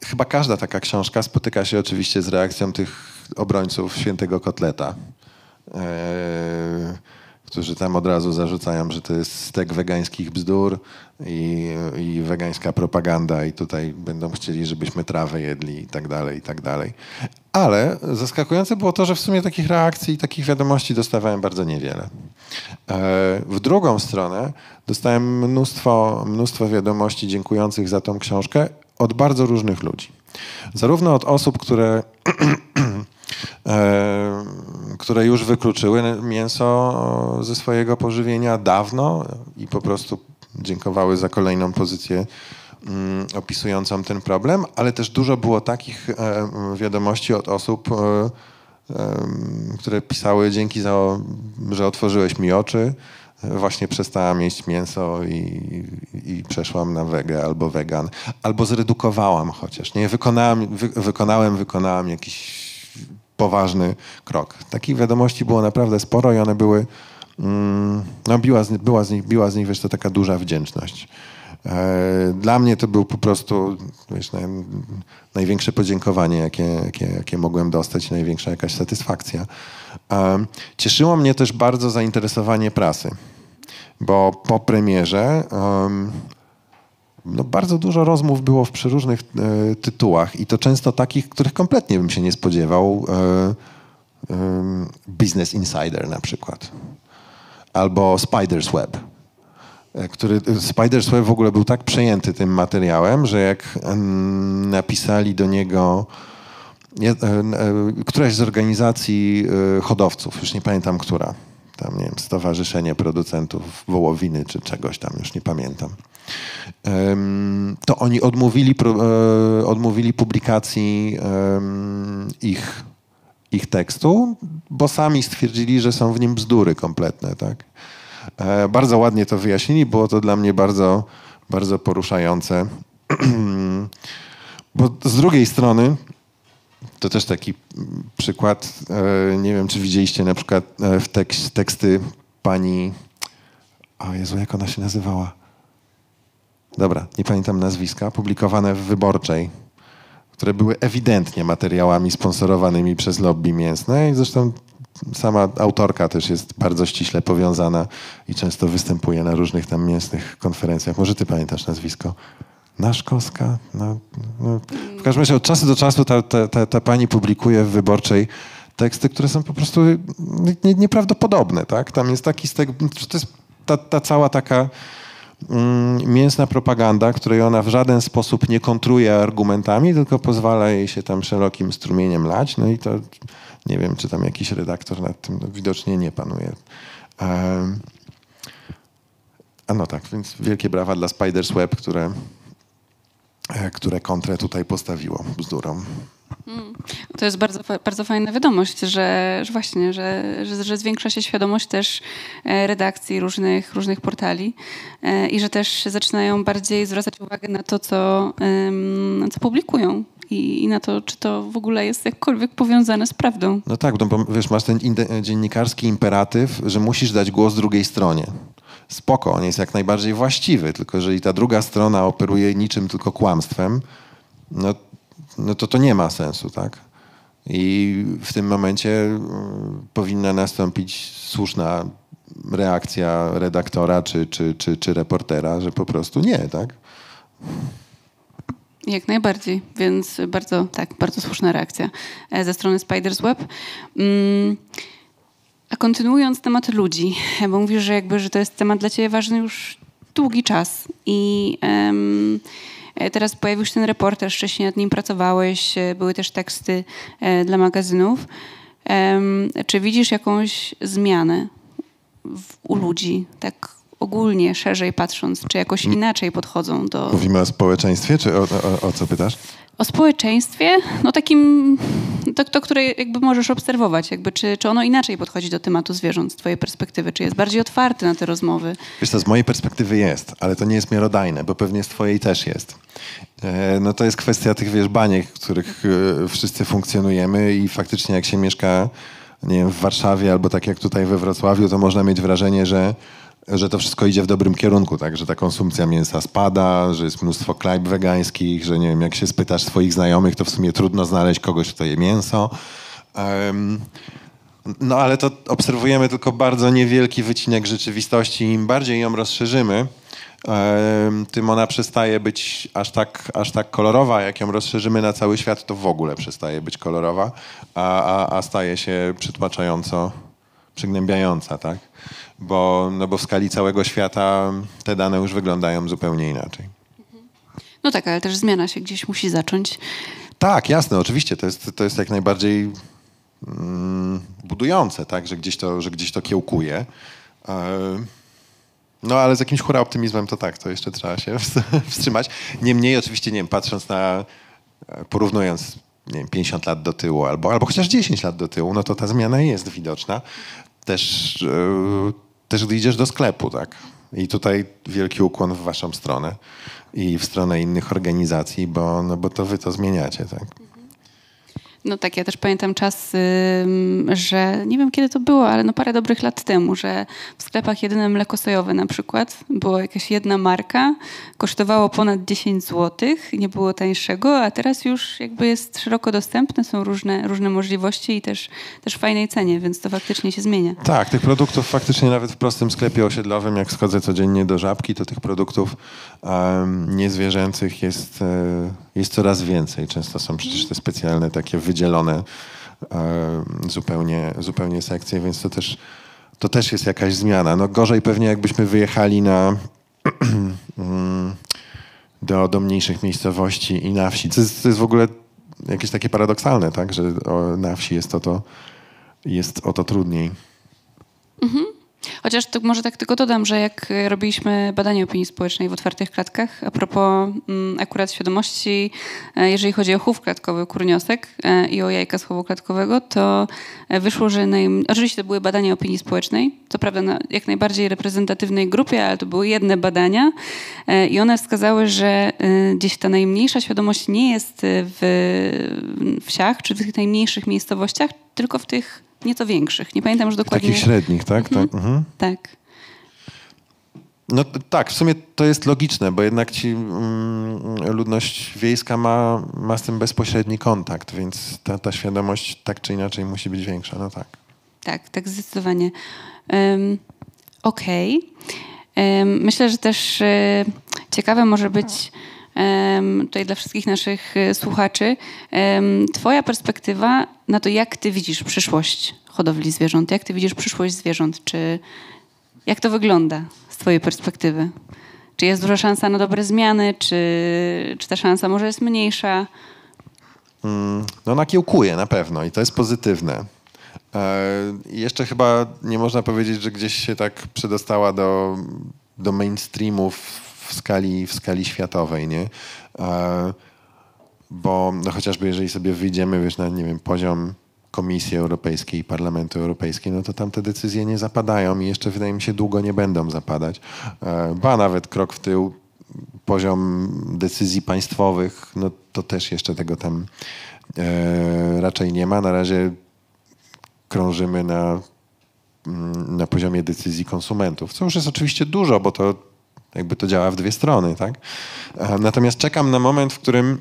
Chyba każda taka książka spotyka się oczywiście z reakcją tych obrońców świętego kotleta. E, którzy tam od razu zarzucają, że to jest stek wegańskich bzdur i, i wegańska propaganda i tutaj będą chcieli, żebyśmy trawę jedli i tak dalej, i tak dalej. Ale zaskakujące było to, że w sumie takich reakcji i takich wiadomości dostawałem bardzo niewiele. E, w drugą stronę dostałem mnóstwo, mnóstwo wiadomości dziękujących za tą książkę od bardzo różnych ludzi. Zarówno od osób, które [clears throat] które już wykluczyły mięso ze swojego pożywienia dawno i po prostu dziękowały za kolejną pozycję mm, opisującą ten problem, ale też dużo było takich e, wiadomości od osób, e, które pisały dzięki za, że otworzyłeś mi oczy, właśnie przestałam jeść mięso i, i, przeszłam na wege albo wegan, albo zredukowałam chociaż. Nie wykonałem, wy, wykonałem, wykonałam jakiś poważny krok. Takich wiadomości było naprawdę sporo i one były, mm, no biła z, była z nich, biła z nich wiesz, to taka duża wdzięczność. E, dla mnie to był po prostu wiesz, naj, największe podziękowanie, jakie, jakie, jakie mogłem dostać, największa jakaś satysfakcja. E, cieszyło mnie też bardzo zainteresowanie prasy, bo po premierze no bardzo dużo rozmów było w przeróżnych e, tytułach i to często takich, których kompletnie bym się nie spodziewał. E, e, Business Insider na przykład. Albo Spider's Web. E, który, Spider's Web w ogóle był tak przejęty tym materiałem, że jak napisali do niego e, e, któraś z organizacji hodowców, już nie pamiętam która, tam nie wiem, Stowarzyszenie Producentów Wołowiny czy czegoś tam, już nie pamiętam to oni odmówili, e, odmówili publikacji ich, ich tekstu, bo sami stwierdzili, że są w nim bzdury kompletne. Tak? E, bardzo ładnie to wyjaśnili, było to dla mnie bardzo, bardzo poruszające. [clears throat] Bo z drugiej strony, to też taki przykład, e, nie wiem, czy widzieliście na przykład w tekst, teksty pani, o Jezu, jak ona się nazywała? Dobra, nie pamiętam nazwiska, publikowane w Wyborczej, które były ewidentnie materiałami sponsorowanymi przez lobby mięsne i zresztą sama autorka też jest bardzo ściśle powiązana i często występuje na różnych tam mięsnych konferencjach. Może ty pamiętasz nazwisko? Naszkowska? No, no. W każdym razie od czasu do czasu ta, ta, ta, ta pani publikuje w Wyborczej teksty, które są po prostu nie, nieprawdopodobne. Tak? Tam jest taki stek, to jest ta, ta cała taka mięsna propaganda, której ona w żaden sposób nie kontruje argumentami, tylko pozwala jej się tam szerokim strumieniem lać. No i to nie wiem, czy tam jakiś redaktor nad tym no, widocznie nie panuje. A no tak, więc wielkie brawa dla Spider's Web, które, e, które kontrę tutaj postawiło bzdurom. To jest bardzo, bardzo fajna wiadomość, że, że właśnie, że, że, że, zwiększa się świadomość też e, redakcji różnych, różnych portali e, i że też zaczynają bardziej zwracać uwagę na to, co, co publikują. I, na to, czy to w ogóle jest jakkolwiek powiązane z prawdą. No tak, bo wiesz, masz ten dziennikarski imperatyw, że musisz dać głos drugiej stronie spoko, on jest jak najbardziej właściwy, tylko jeżeli ta druga strona operuje niczym tylko kłamstwem, no, no to to nie ma sensu, tak? I w tym momencie y, powinna nastąpić słuszna reakcja redaktora czy, czy, czy, czy reportera, że po prostu nie, tak? Jak najbardziej, więc bardzo, tak, bardzo słuszna reakcja e, ze strony Spider's Web. Mm. A kontynuując temat ludzi, bo mówisz, że jakby, że to jest temat dla ciebie ważny już długi czas i um, teraz pojawił się ten reporter, wcześniej nad nim pracowałeś, e, były też teksty e, dla magazynów. Czy widzisz jakąś zmianę w, u ludzi, tak ogólnie, szerzej patrząc, czy jakoś inaczej podchodzą do... Mówimy o społeczeństwie, czy o, o, o co pytasz? O społeczeństwie, no takim, to, to które jakby możesz obserwować, jakby czy, czy ono inaczej podchodzi do tematu zwierząt z twojej perspektywy, czy jest bardziej otwarty na te rozmowy? Wiesz to z mojej perspektywy jest, ale to nie jest miarodajne, bo pewnie z twojej też jest. E, no to jest kwestia tych, wiesz, baniek, w których e, wszyscy funkcjonujemy i faktycznie jak się mieszka, nie wiem, w Warszawie albo tak jak tutaj we Wrocławiu, to można mieć wrażenie, że że to wszystko idzie w dobrym kierunku, tak? Że ta konsumpcja mięsa spada, że jest mnóstwo knajp wegańskich, że nie wiem, jak się spytasz swoich znajomych, to w sumie trudno znaleźć kogoś, kto je mięso. Um, no ale to obserwujemy tylko bardzo niewielki wycinek rzeczywistości. Im bardziej ją rozszerzymy, tym ona przestaje być aż tak, aż tak kolorowa. Jak ją rozszerzymy na cały świat, to w ogóle przestaje być kolorowa, a, a, a staje się przytłaczająco przygnębiająca, tak? Bo, no bo w skali całego świata te dane już wyglądają zupełnie inaczej. No tak, ale też zmiana się gdzieś musi zacząć. Tak, jasne, oczywiście. To jest, to jest jak najbardziej mm, budujące, tak, że gdzieś to, że gdzieś to kiełkuje. E, no ale z jakimś hura optymizmem to tak, to jeszcze trzeba się [laughs] wstrzymać. Niemniej oczywiście, nie wiem, patrząc na, e, porównując nie wiem, 50 lat do tyłu albo, albo chociaż 10 lat do tyłu, no to ta zmiana jest widoczna. Też yy, też gdy idziesz do sklepu, tak? I tutaj wielki ukłon w waszą stronę i w stronę innych organizacji, bo, no bo to wy to zmieniacie, tak? No tak, ja też pamiętam czas, że nie wiem kiedy to było, ale no parę dobrych lat temu, że w sklepach jedyne mleko sojowe na przykład była jakaś jedna marka, kosztowało ponad 10 zł, nie było tańszego, a teraz już jakby jest szeroko dostępne, są różne, różne możliwości i też, też w fajnej cenie, więc to faktycznie się zmienia. Tak, tych produktów faktycznie nawet w prostym sklepie osiedlowym, jak schodzę codziennie do Żabki, to tych produktów um, niezwierzęcych jest, e, jest coraz więcej. Często są przecież te specjalne takie wydzielone e, zupełnie, zupełnie sekcje, więc to też, to też jest jakaś zmiana. No gorzej pewnie jakbyśmy wyjechali na [clears throat] mm, do, do mniejszych miejscowości i na wsi. To jest, to jest w ogóle jakieś takie paradoksalne, tak? że na wsi jest o to, jest o to trudniej. Mhm. Chociaż to może tak tylko dodam, że jak robiliśmy badanie opinii społecznej w otwartych klatkach, a propos mm, akurat świadomości, e, jeżeli chodzi o chów klatkowy kurniosek e, i o jajka z chowu klatkowego, to e, wyszło, że naj... oczywiście to były badania opinii społecznej, co prawda na jak najbardziej reprezentatywnej grupie, ale to były jedne badania i one wskazały, że gdzieś ta najmniejsza świadomość nie jest w wsiach czy w tych najmniejszych miejscowościach, tylko w tych nieco większych. Nie pamiętam już dokładnie. Takich średnich, tak? Mhm. Tak. Mhm. tak. No tak, w sumie to jest logiczne, bo jednak ci mm, ludność wiejska ma, ma z tym bezpośredni kontakt, więc ta, ta świadomość tak czy inaczej musi być większa, no tak. Tak, tak zdecydowanie. Um, Okej. Okay. Um, myślę, że też e, ciekawe może być tutaj dla wszystkich naszych e, słuchaczy. Twoja perspektywa na to, jak ty widzisz przyszłość hodowli zwierząt, jak ty widzisz przyszłość zwierząt, czy jak to wygląda z twojej perspektywy? Czy jest duża szansa na dobre zmiany, czy, czy ta szansa może jest mniejsza? No nakiełkuje na pewno i to jest pozytywne. E, jeszcze chyba nie można powiedzieć, że gdzieś się tak przedostała do, do mainstreamu w, skali, w skali światowej, nie? E, bo no chociażby jeżeli sobie wyjdziemy wiesz, na nie wiem, poziom Komisji Europejskiej i Parlamentu Europejskiego, no to tam te decyzje nie zapadają i jeszcze wydaje mi się długo nie będą zapadać. E, ba nawet krok w tył, poziom decyzji państwowych, no to też jeszcze tego tam e, raczej nie ma. Na razie krążymy na, mm, na poziomie decyzji konsumentów, co już jest oczywiście dużo, bo to jakby to działa w dwie strony, tak? E, Natomiast czekam na moment, w którym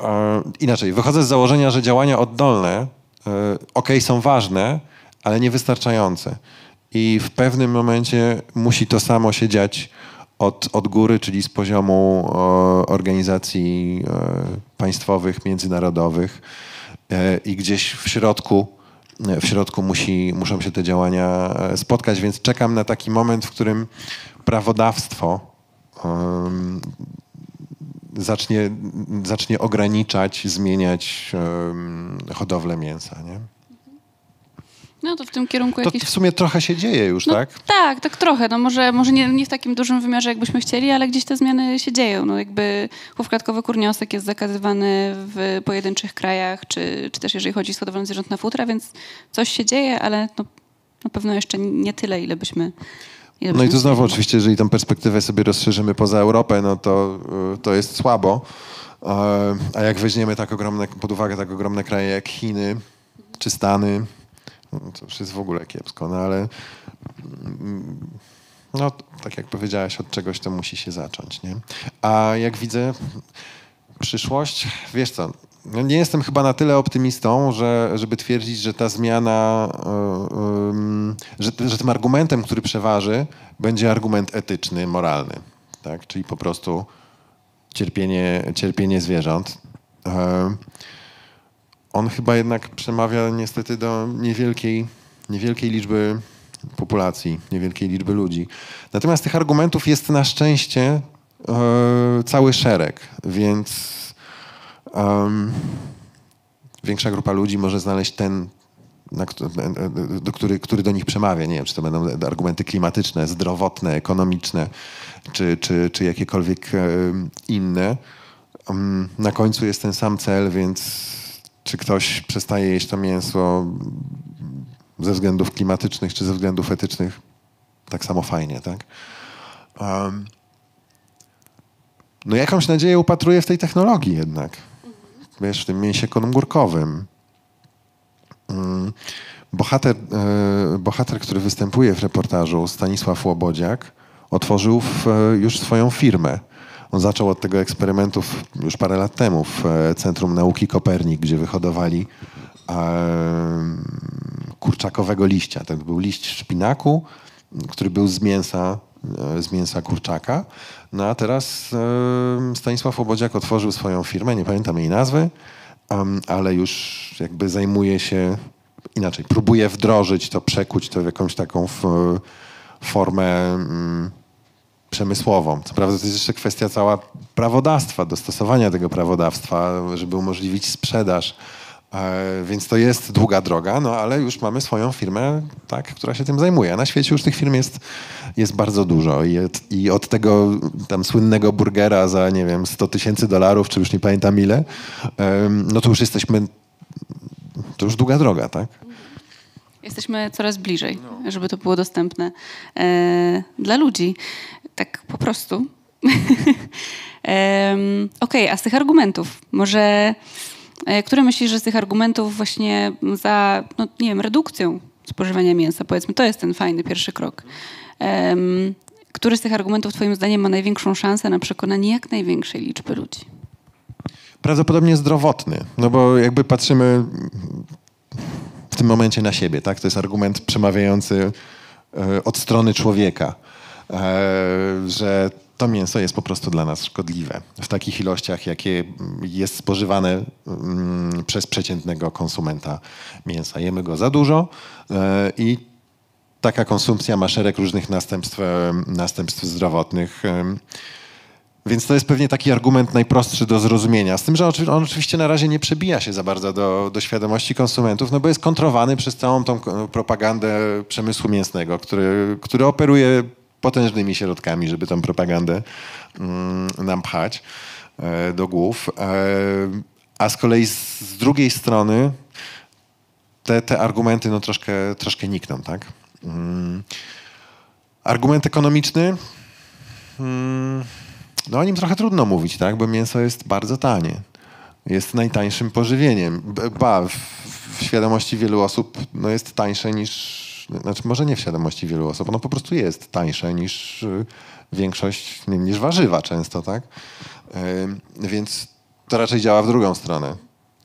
e, e, inaczej, wychodzę z założenia, że działania oddolne e, ok, są ważne, ale niewystarczające. I w pewnym momencie musi to samo się dziać od, od góry, czyli z poziomu organizacji państwowych, międzynarodowych i gdzieś w środku, w środku musi, muszą się te działania e, spotkać, więc czekam na taki moment, w którym prawodawstwo em, zacznie, zacznie ograniczać, zmieniać em, hodowlę mięsa. Nie? No to w tym kierunku To jakieś... w sumie trochę się dzieje już, No, tak? Tak, tak trochę. No może, może nie, nie w takim dużym wymiarze, jakbyśmy chcieli, ale gdzieś te zmiany się dzieją. No jakby chów klatkowy kurniosek jest zakazywany w pojedynczych krajach, czy, czy też jeżeli chodzi o hodowlę zwierząt na futra, więc coś się dzieje, ale no, na pewno jeszcze nie tyle, ile byśmy... No i tu znowu oczywiście, jeżeli tą perspektywę sobie rozszerzymy poza Europę, no to, y, to jest słabo. E, A jak weźmiemy tak ogromne, pod uwagę tak ogromne kraje jak Chiny czy Stany, no to już jest w ogóle kiepsko, no ale mm, no tak jak powiedziałaś, od czegoś to musi się zacząć, nie? A jak widzę przyszłość, wiesz co, no nie jestem chyba na tyle optymistą, że, żeby twierdzić, że ta zmiana, ym, że, że tym argumentem, który przeważy, będzie argument etyczny, moralny. Tak? Czyli po prostu cierpienie, cierpienie zwierząt. E, On chyba jednak przemawia niestety do niewielkiej, niewielkiej liczby populacji, niewielkiej liczby ludzi. Natomiast tych argumentów jest na szczęście e, cały szereg, więc Em, większa grupa ludzi może znaleźć ten, na, któ- do, który, który do nich przemawia. Nie wiem, czy to będą argumenty klimatyczne, zdrowotne, ekonomiczne, czy, czy, czy jakiekolwiek inne. Na końcu jest ten sam cel, więc czy ktoś przestaje jeść to mięso ze względów klimatycznych, czy ze względów etycznych, tak samo fajnie, tak? Em, no jakąś nadzieję upatruję w tej technologii jednak. Wiesz, w tym mięsie konogórkowym. Mm, Bohater, e, bohater, który występuje w reportażu, Stanisław Łobodziak, otworzył w, e, już swoją firmę. On zaczął od tego eksperymentu w- już parę lat temu w e, Centrum Nauki Kopernik, gdzie wyhodowali em, kurczakowego liścia. To był liść szpinaku, który był z mięsa, e, z mięsa kurczaka. No a teraz e, Stanisław Łobodziak otworzył swoją firmę, nie pamiętam jej nazwy, ale już jakby zajmuje się inaczej, próbuje wdrożyć to, przekuć to w jakąś taką formę mm, przemysłową. Co prawda to jest jeszcze kwestia cała prawodawstwa, dostosowania tego prawodawstwa, żeby umożliwić sprzedaż. E, Więc to jest długa droga, no ale już mamy swoją firmę, tak, która się tym zajmuje. A na świecie już tych firm jest, jest bardzo dużo I, od- i od tego tam słynnego burgera za, nie wiem, 100 tysięcy dolarów, czy już nie pamiętam ile, no to już jesteśmy, to już długa droga, tak? Jesteśmy coraz bliżej, żeby to było dostępne e, dla ludzi. Tak po prostu. [laughs] Em, Okej, a z tych argumentów, może e, które myślisz, że z tych argumentów właśnie za, no nie wiem, redukcją spożywania mięsa, powiedzmy, to jest ten fajny pierwszy krok. Em, który z tych argumentów twoim zdaniem ma największą szansę na przekonanie jak największej liczby ludzi? Prawdopodobnie zdrowotny, no bo jakby patrzymy w tym momencie na siebie, tak? To jest argument przemawiający e, od strony człowieka, że to mięso jest po prostu dla nas szkodliwe w takich ilościach, jakie jest spożywane mm, przez przeciętnego konsumenta mięsa. Jemy go za dużo e, i taka konsumpcja ma szereg różnych następstw, em, następstw zdrowotnych. Więc to jest pewnie taki argument najprostszy do zrozumienia. Z tym, że on oczywiście na razie nie przebija się za bardzo do, do świadomości konsumentów, no bo jest kontrowany przez całą tą propagandę przemysłu mięsnego, który, który operuje potężnymi środkami, żeby tą propagandę mm, nam pchać e, do głów. E, a z kolei z, drugiej strony te, te argumenty no, troszkę, troszkę nikną, tak? Mm. Argument ekonomiczny? Mm, no o nim trochę trudno mówić, tak? Bo mięso jest bardzo tanie. Jest najtańszym pożywieniem. Ba, w, w świadomości wielu osób no jest tańsze niż... Znaczy może nie w świadomości wielu osób, ono po prostu jest tańsze niż y, większość, niż warzywa często, tak? Więc to raczej działa w drugą stronę.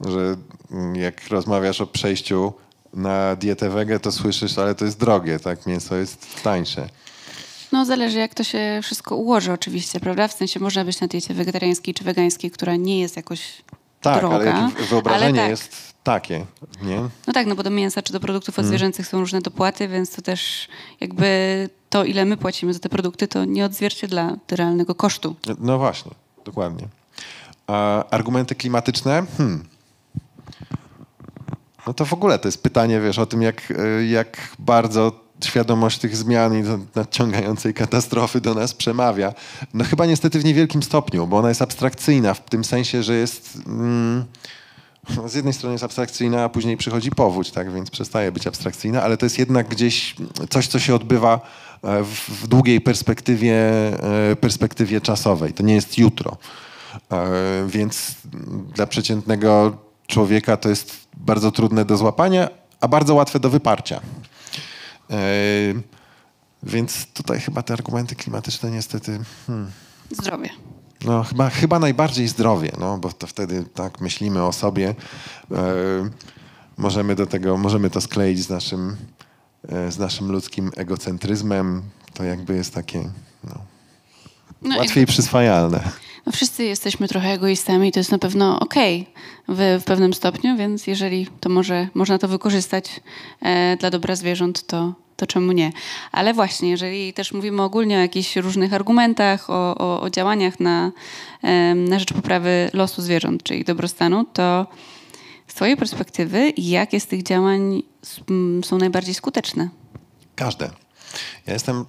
Że mm, jak rozmawiasz o przejściu na dietę wege, to słyszysz, ale to jest drogie, tak? Mięso jest tańsze. No zależy jak to się wszystko ułoży oczywiście, prawda? W sensie można być na diecie wegetariańskiej czy wegańskiej, która nie jest jakoś Tak, droga. ale wyobrażenie tak. jest takie, nie? No tak, no bo do mięsa czy do produktów odzwierzęcych są różne dopłaty, więc to też jakby to, ile my płacimy za te produkty, to nie odzwierciedla realnego kosztu. No właśnie, dokładnie. A argumenty klimatyczne? Hmm. No to w ogóle to jest pytanie, wiesz, o tym, jak, e, jak bardzo świadomość tych zmian i nadciągającej katastrofy do nas przemawia. No chyba niestety w niewielkim stopniu, bo ona jest abstrakcyjna w tym sensie, że jest... Mm, z jednej strony jest abstrakcyjna, a później przychodzi powódź, tak, więc przestaje być abstrakcyjna, ale to jest jednak gdzieś coś, co się odbywa e, w, w długiej perspektywie, e, perspektywie czasowej. To nie jest jutro. E, Więc dla przeciętnego człowieka to jest bardzo trudne do złapania, a bardzo łatwe do wyparcia. E, Więc tutaj chyba te argumenty klimatyczne niestety... Hmm. Zdrowie. No, chyba, chyba najbardziej zdrowie, no, bo to wtedy tak myślimy o sobie. E, możemy do tego, możemy to skleić z naszym, e, z naszym ludzkim egocentryzmem. To jakby jest takie no, No, łatwiej przyswajalne. No wszyscy jesteśmy trochę egoistami i to jest na pewno okej w, w pewnym stopniu, więc jeżeli to może można to wykorzystać e, dla dobra zwierząt, to, to czemu nie? Ale właśnie, jeżeli też mówimy ogólnie o jakichś różnych argumentach, o, o, o działaniach na, em, na rzecz poprawy losu zwierząt, czy ich dobrostanu, to z twojej perspektywy, jakie z tych działań s- m, są najbardziej skuteczne? Każde. Ja jestem,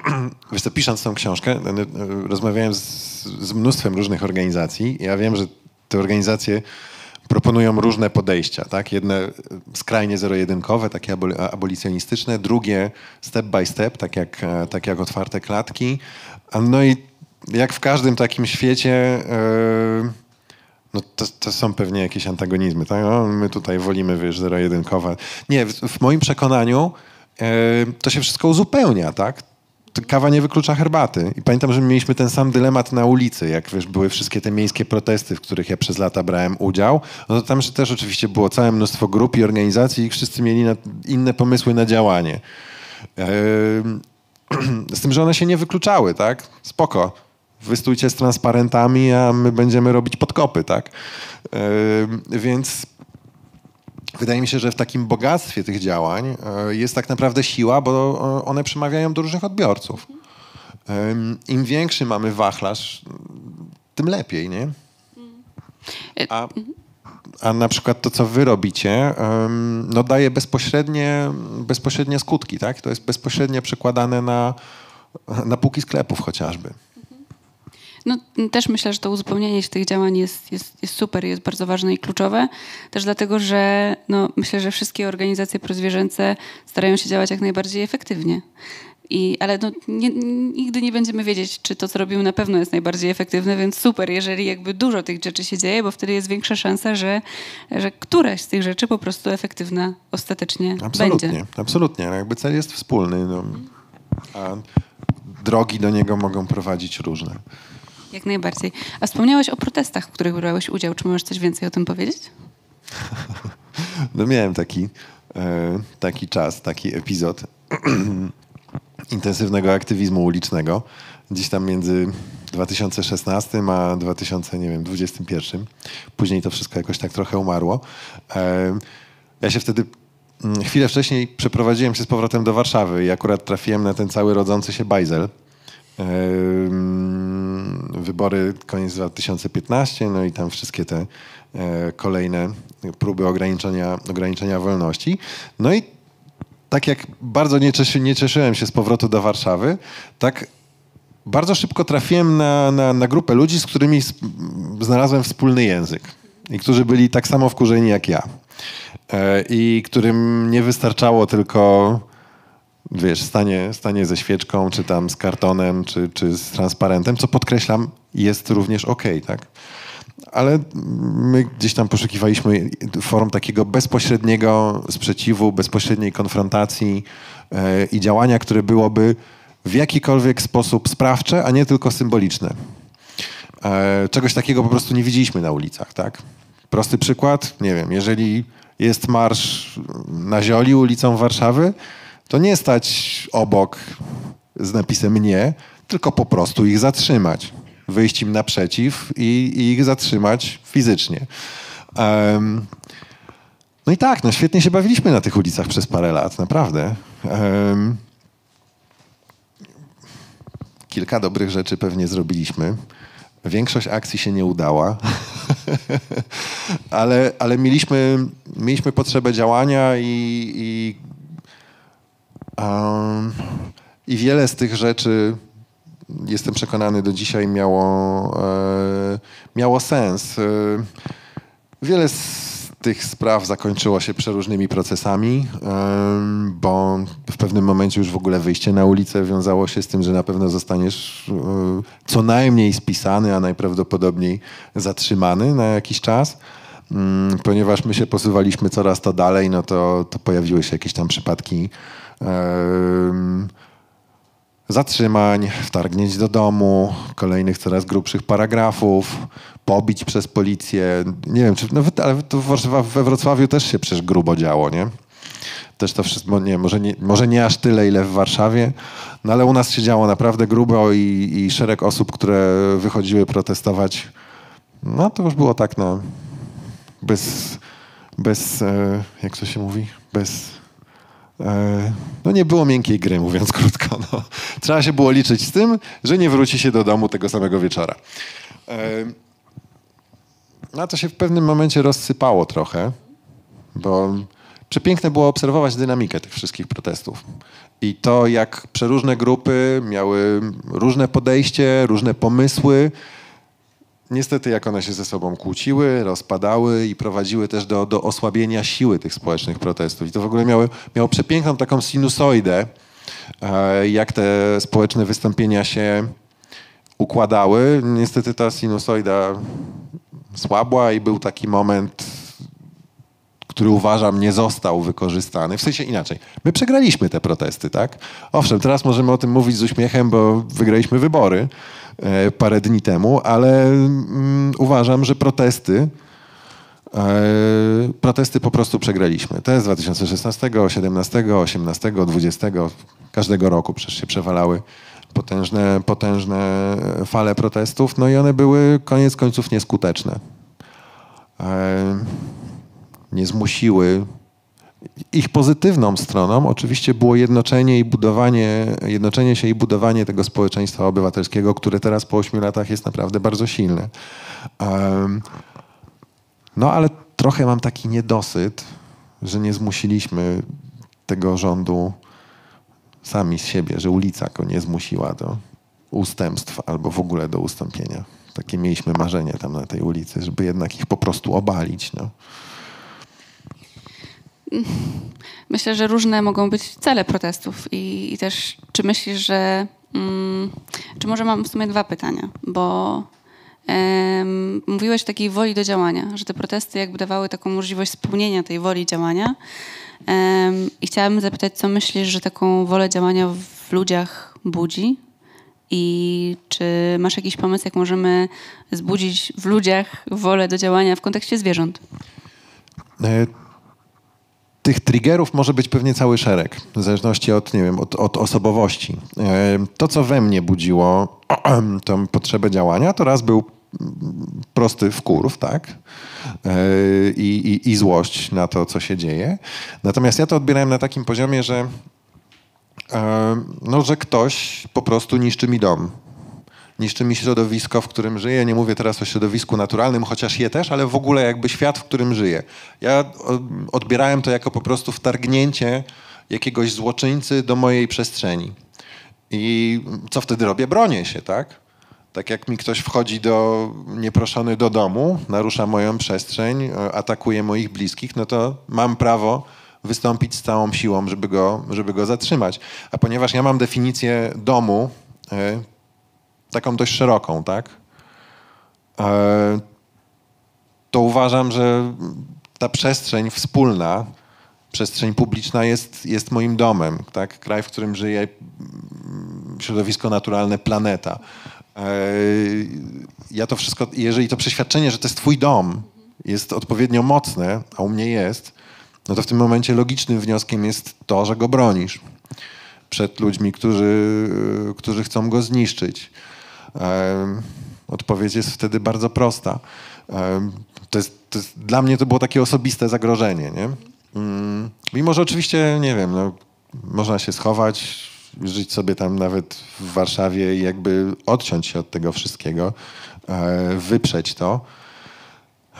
[clears throat] wiesz co, pisząc tą książkę, e, e, rozmawiałem z, z mnóstwem różnych organizacji. Ja wiem, że te organizacje proponują różne podejścia, tak? Jedne e, skrajnie zero-jedynkowe, takie abol- abolicjonistyczne, drugie step by step, tak jak, tak jak otwarte klatki. No i jak w każdym takim świecie, no to, to są pewnie jakieś antagonizmy, tak? No, my tutaj wolimy, wiesz, zero-jedynkowe. Nie, w, w moim przekonaniu to się wszystko uzupełnia, tak? Kawa nie wyklucza herbaty. I pamiętam, że mieliśmy ten sam dylemat na ulicy, jak wiesz, były wszystkie te miejskie protesty, w których ja przez lata brałem udział. No to tam że też oczywiście było całe mnóstwo grup i organizacji i wszyscy mieli inne pomysły na działanie. [clears throat] Z tym, że one się nie wykluczały, tak? Spoko. Wystójcie z transparentami, a my będziemy robić podkopy, tak? Więc wydaje mi się, że w takim bogactwie tych działań e, jest tak naprawdę siła, bo e, one przemawiają do różnych odbiorców. Im większy mamy wachlarz, tym lepiej, nie? A, a na przykład to, co wy robicie, no daje bezpośrednie, bezpośrednie skutki, tak? To jest bezpośrednio przekładane na, na półki sklepów chociażby. No, też myślę, że to uzupełnienie się tych działań jest, jest, jest super, jest bardzo ważne i kluczowe. Też dlatego, że no, myślę, że wszystkie organizacje prozwierzęce starają się działać jak najbardziej efektywnie. I, ale no, nie, nigdy nie będziemy wiedzieć, czy to, co robimy, na pewno jest najbardziej efektywne, więc super, jeżeli jakby dużo tych rzeczy się dzieje, bo wtedy jest większa szansa, że, że któraś z tych rzeczy po prostu efektywna ostatecznie Absolutnie, będzie. absolutnie. Jakby cel jest wspólny, no, a drogi do niego mogą prowadzić różne. Jak najbardziej. A wspomniałeś o protestach, w których brałeś udział. Czy możesz coś więcej o tym powiedzieć? [laughs] No miałem taki, e, taki czas, taki epizod [clears throat] intensywnego aktywizmu ulicznego. Gdzieś tam między 2016 a 2021. Później to wszystko jakoś tak trochę umarło. E, ja się wtedy mm, chwilę wcześniej przeprowadziłem się z powrotem do Warszawy i akurat trafiłem na ten cały rodzący się bajzel. Wybory koniec 2015, no i tam wszystkie te e, kolejne próby ograniczenia, ograniczenia wolności. No i tak jak bardzo nie, cieszy, nie cieszyłem się z powrotu do Warszawy, tak bardzo szybko trafiłem na, na, na grupę ludzi, z którymi znalazłem wspólny język i którzy byli tak samo wkurzeni jak ja. E, I którym nie wystarczało tylko wiesz, stanie, stanie ze świeczką, czy tam z kartonem, czy, czy z transparentem, co podkreślam, jest również ok, tak? Ale my gdzieś tam poszukiwaliśmy form takiego bezpośredniego sprzeciwu, bezpośredniej konfrontacji e, i działania, które byłoby w jakikolwiek sposób sprawcze, a nie tylko symboliczne. E, czegoś takiego po prostu nie widzieliśmy na ulicach, tak? Prosty przykład, nie wiem, jeżeli jest marsz na Zioli ulicą Warszawy, to nie stać obok z napisem nie, tylko po prostu ich zatrzymać. Wyjść im naprzeciw i, i ich zatrzymać fizycznie. Um, no i tak, no świetnie się bawiliśmy na tych ulicach przez parę lat, naprawdę. Um, kilka dobrych rzeczy pewnie zrobiliśmy. Większość akcji się nie udała, [laughs] ale, ale mieliśmy, mieliśmy potrzebę działania i, i, um, i wiele z tych rzeczy, jestem przekonany, do dzisiaj miało, e, miało sens. E, wiele z tych spraw zakończyło się przeróżnymi procesami, bo w pewnym momencie już w ogóle wyjście na ulicę wiązało się z tym, że na pewno zostaniesz e, co najmniej spisany, a najprawdopodobniej zatrzymany na jakiś czas. Mm, ponieważ my się posuwaliśmy coraz to dalej, no to, to pojawiły się jakieś tam przypadki zatrzymań, wtargnięć do domu, kolejnych coraz grubszych paragrafów, pobić przez policję. Nie wiem, czy, no, ale to we Wrocławiu też się przecież grubo działo, nie? Też to wszystko, nie, może, nie, może nie aż tyle, ile w Warszawie, no ale u nas się działo naprawdę grubo i, i szereg osób, które wychodziły protestować, no to już było tak, no, bez, bez, e, jak to się mówi, bez no nie było miękkiej gry, mówiąc [laughs] krótko. No. Trzeba się było liczyć z tym, że nie wróci się do domu tego samego wieczora. E, no to się w pewnym momencie rozsypało trochę, bo przepiękne było obserwować dynamikę tych wszystkich protestów. I to, jak przeróżne grupy miały różne podejście, różne pomysły, Niestety, jak one się ze sobą kłóciły, rozpadały i prowadziły też do, do osłabienia siły tych społecznych protestów. I to w ogóle miało, miało przepiękną taką sinusoidę, e, jak te społeczne wystąpienia się układały. Niestety ta sinusoida słabła i był taki moment, który uważam nie został wykorzystany. W sensie inaczej. My przegraliśmy te protesty, tak? Owszem, teraz możemy o tym mówić z uśmiechem, bo wygraliśmy wybory parę dni temu, ale mm, uważam, że protesty e, protesty po prostu przegraliśmy. Te z 2016, 17, 18, 20, każdego roku przecież się przewalały potężne, potężne fale protestów, no i one były koniec końców nieskuteczne. E, nie zmusiły ich pozytywną stroną oczywiście było jednoczenie i budowanie, jednoczenie się i budowanie tego społeczeństwa obywatelskiego, które teraz po ośmiu latach jest naprawdę bardzo silne. No ale trochę mam taki niedosyt, że nie zmusiliśmy tego rządu sami z siebie, że ulica go nie zmusiła do ustępstw albo w ogóle do ustąpienia. Takie mieliśmy marzenie tam na tej ulicy, żeby jednak ich po prostu obalić. No. Myślę, że różne mogą być cele protestów i, i też czy myślisz, że mm, czy może mam w sumie dwa pytania, bo mówiłeś o takiej woli do działania, że te protesty jakby dawały taką możliwość spełnienia tej woli działania. I chciałabym zapytać, co myślisz, że taką wolę działania w ludziach budzi? I czy masz jakiś pomysł, jak możemy zbudzić w ludziach wolę do działania w kontekście zwierząt? Tych triggerów może być pewnie cały szereg, w zależności od, nie wiem, od, od osobowości. To, co we mnie budziło [clears throat] tą potrzebę działania, to raz był prosty wkurw, tak? E, I, i, I złość na to, co się dzieje. Natomiast ja to odbierałem na takim poziomie, że, e, no, że ktoś po prostu niszczy mi dom. Niszczy mi środowisko, w którym żyję. Nie mówię teraz o środowisku naturalnym, chociaż je też, ale w ogóle jakby świat, w którym żyję. Ja odbierałem to jako po prostu wtargnięcie jakiegoś złoczyńcy do mojej przestrzeni. I co wtedy robię? Bronię się, tak? Tak jak mi ktoś wchodzi do, nieproszony do domu, narusza moją przestrzeń, e, atakuje moich bliskich, no to mam prawo wystąpić z całą siłą, żeby go, żeby go zatrzymać. A ponieważ ja mam definicję domu, e, taką dość szeroką, tak? E, to uważam, że ta przestrzeń wspólna, przestrzeń publiczna jest, jest moim domem, tak? Kraj, w którym żyję, środowisko naturalne, planeta. E, ja to wszystko, jeżeli to przeświadczenie, że to jest twój dom, jest odpowiednio mocne, a u mnie jest, no to w tym momencie logicznym wnioskiem jest to, że go bronisz przed ludźmi, którzy, którzy chcą go zniszczyć. Odpowiedź jest wtedy bardzo prosta. To jest, to jest, dla mnie to było takie osobiste zagrożenie. Nie? Mm, mimo, że oczywiście, nie wiem, no, można się schować, żyć sobie tam nawet w Warszawie i jakby odciąć się od tego wszystkiego, e, wyprzeć to.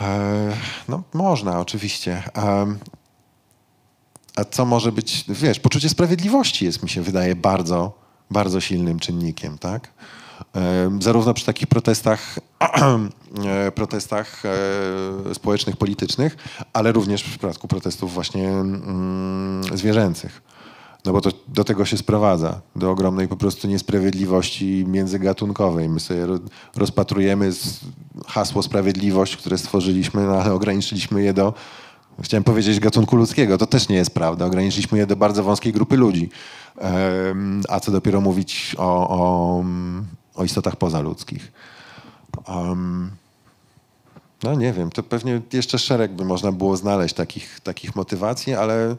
E, no, można, oczywiście. A co może być, wiesz, poczucie sprawiedliwości jest, mi się wydaje, bardzo, bardzo silnym czynnikiem, tak? E, zarówno przy takich protestach, [clears throat] protestach społecznych, politycznych, ale również w przypadku protestów właśnie mm, zwierzęcych. No bo to do tego się sprowadza, do ogromnej po prostu niesprawiedliwości międzygatunkowej. My sobie rozpatrujemy hasło sprawiedliwość, które stworzyliśmy, no ale ograniczyliśmy je do, chciałem powiedzieć, gatunku ludzkiego. To też nie jest prawda. Ograniczyliśmy je do bardzo wąskiej grupy ludzi. A co dopiero mówić o, o, o istotach pozaludzkich. Um, no nie wiem, to pewnie jeszcze szereg by można było znaleźć takich, takich motywacji, ale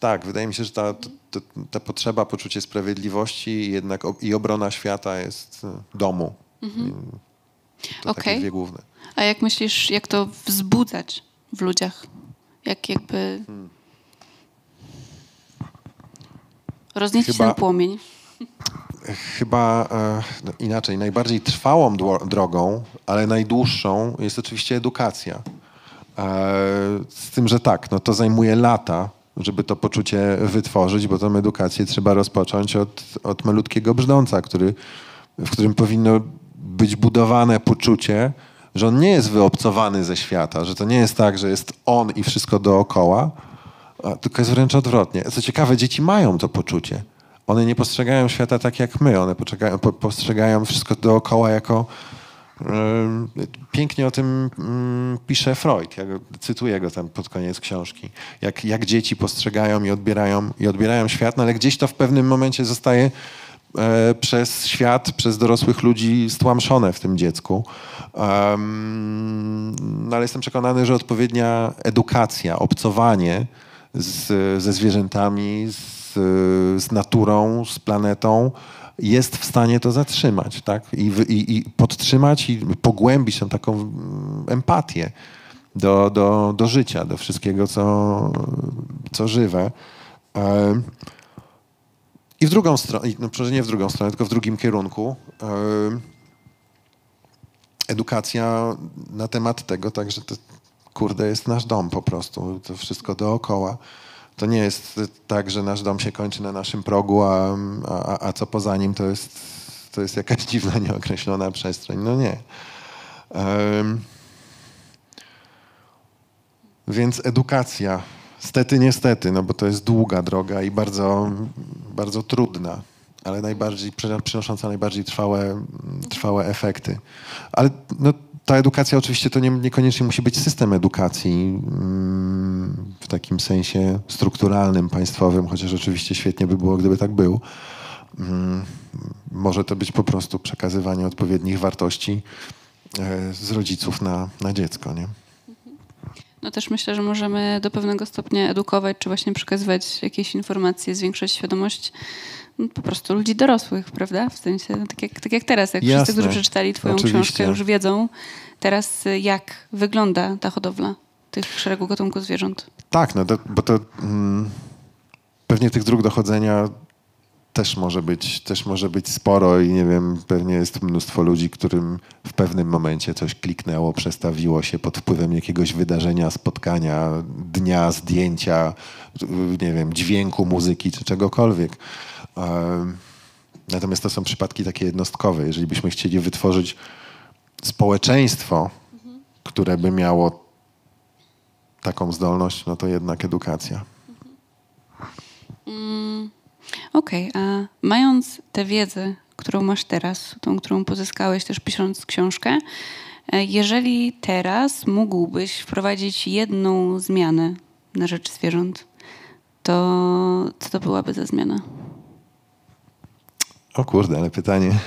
tak, wydaje mi się, że ta, ta, ta potrzeba, poczucie sprawiedliwości jednak i obrona świata jest e, domu. Mhm. To okay. takie dwie główne. A jak myślisz, jak to wzbudzać w ludziach? Jak jakby hmm. rozniecić Chyba... ten płomień? [laughs] Chyba e, no inaczej, najbardziej trwałą drogą, ale najdłuższą jest oczywiście edukacja. E, z tym, że tak, no to zajmuje lata, żeby to poczucie wytworzyć, bo tą edukację trzeba rozpocząć od, od malutkiego brzdąca, który, w którym powinno być budowane poczucie, że on nie jest wyobcowany ze świata, że to nie jest tak, że jest on i wszystko dookoła, tylko jest wręcz odwrotnie. Co ciekawe, dzieci mają to poczucie. One nie postrzegają świata tak jak my, one postrzegają wszystko dookoła jako Pięknie o tym mm, pisze Freud. Ja cytuję go tam pod koniec książki. Jak, jak dzieci postrzegają i odbierają, i odbierają świat, no ale gdzieś to w pewnym momencie zostaje e, przez świat, przez dorosłych ludzi stłamszone w tym dziecku. no ale jestem przekonany, że odpowiednia edukacja, obcowanie z, ze zwierzętami, z, z naturą, z planetą, jest w stanie to zatrzymać, tak? I, i, i podtrzymać i pogłębić tą taką mm, empatię do, do, do życia, do wszystkiego, co, co żywe. I w drugą stronę, no przecież nie w drugą stronę, tylko w drugim kierunku. Edukacja na temat tego, także to kurde jest nasz dom po prostu, to wszystko dookoła. To nie jest tak, że nasz dom się kończy na naszym progu, a, a, a co poza nim to jest, to jest jakaś [laughs] dziwna, nieokreślona przestrzeń. No nie. Um, więc edukacja. Stety, niestety, no bo to jest długa droga i bardzo, bardzo trudna, ale najbardziej, przynosząca najbardziej trwałe, trwałe efekty. Ale no, ta edukacja oczywiście to nie, niekoniecznie musi być system edukacji mm, w takim sensie strukturalnym, państwowym, chociaż oczywiście świetnie by było, gdyby tak był. Mm, może to być po prostu przekazywanie odpowiednich wartości e, z rodziców na, na dziecko. Nie? No też myślę, że możemy do pewnego stopnia edukować, czy właśnie przekazywać jakieś informacje, zwiększać świadomość no, po prostu ludzi dorosłych, prawda? W sensie, no, tak jak, tak jak teraz, jak Jasne. wszyscy, którzy przeczytali twoją Oczywiście. książkę, już wiedzą teraz, jak wygląda ta hodowla tych szeregu gatunków zwierząt. Tak, no to, bo to mm, pewnie tych dróg dochodzenia też może, być, też może być sporo i nie wiem, pewnie jest mnóstwo ludzi, którym w pewnym momencie coś kliknęło, przestawiło się pod wpływem jakiegoś wydarzenia, spotkania, dnia, zdjęcia, nie wiem, dźwięku, muzyki czy czegokolwiek. Natomiast to są przypadki takie jednostkowe. Jeżeli byśmy chcieli wytworzyć społeczeństwo, które by miało taką zdolność, no to jednak edukacja. Okej, a mając tę wiedzę, którą masz teraz, tą, którą pozyskałeś też pisząc książkę, e, jeżeli teraz mógłbyś wprowadzić jedną zmianę na rzecz zwierząt, to co to byłaby za zmiana? O kurde, ale pytanie.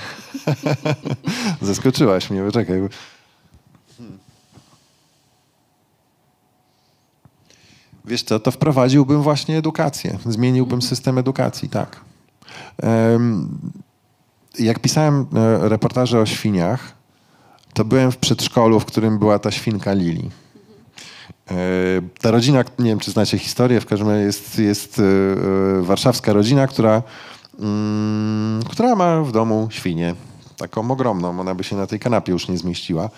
[laughs] Zaskoczyłaś mnie, poczekaj. Hmm. Wiesz co, to wprowadziłbym właśnie edukację. Zmieniłbym system edukacji, tak. Jak pisałem e, reportaże o świniach, to byłem w przedszkolu, w którym była ta świnka Lili. E, Ta rodzina, nie wiem czy znacie historię, w każdym razie jest, jest e, warszawska rodzina, która, mm, która ma w domu świnię. Taką ogromną, ona by się na tej kanapie już nie zmieściła.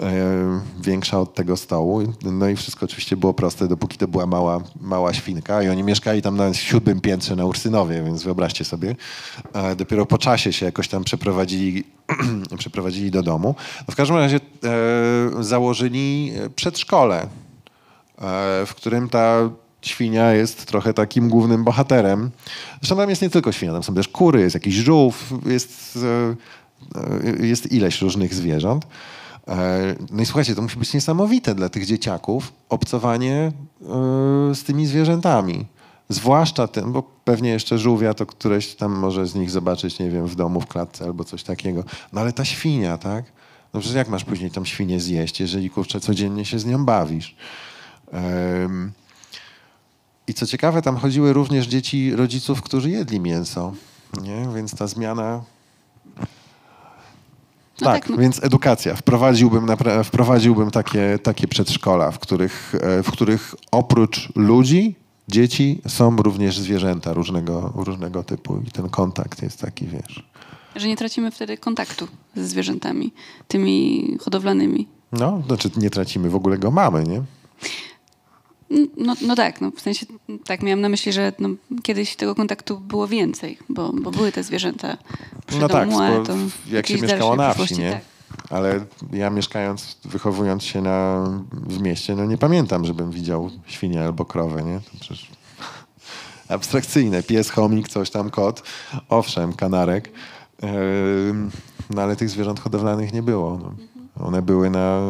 E, Większa od tego stołu. No i wszystko oczywiście było proste, dopóki to była mała, mała świnka. I oni mieszkali tam na siódmym piętrze na Ursynowie, więc wyobraźcie sobie. E, Dopiero po czasie się jakoś tam przeprowadzili, [clears throat] przeprowadzili do domu. No w każdym razie e, założyli przedszkole, w którym ta świnia jest trochę takim głównym bohaterem. Zresztą tam jest nie tylko świnia, tam są też kury, jest jakiś żółw, jest, e, e, jest ileś różnych zwierząt. E, No i słuchajcie, to musi być niesamowite dla tych dzieciaków obcowanie z tymi zwierzętami. Zwłaszcza tym, bo pewnie jeszcze żółwia to któreś tam może z nich zobaczyć, nie wiem, w domu, w klatce albo coś takiego. No ale ta świnia, tak? No przecież jak masz później tą świnię zjeść, jeżeli kurczę codziennie się z nią bawisz? Em, I co ciekawe, tam chodziły również dzieci rodziców, którzy jedli mięso. Nie? Więc ta zmiana. No tak, tak, więc edukacja. Wprowadziłbym, wprowadziłbym takie, takie przedszkola, w których, e, w których oprócz ludzi, dzieci są również zwierzęta różnego, różnego typu. I ten kontakt jest taki, wiesz. Że nie tracimy wtedy kontaktu ze zwierzętami, tymi hodowlanymi. No, znaczy nie tracimy, w ogóle go mamy, nie? No, no tak, no w sensie tak miałam na myśli, że no, kiedyś tego kontaktu było więcej, bo, bo były te zwierzęta przy No tak, domu, ale bo to jak się mieszkało na wsi, nie? tak. Ale ja mieszkając, wychowując się na, w mieście, no nie pamiętam, żebym widział świnię albo krowę, nie? To przecież [laughs] abstrakcyjne. Pies, chomik, coś tam, kot. Owszem, kanarek. No ale tych zwierząt hodowlanych nie było. No. One były na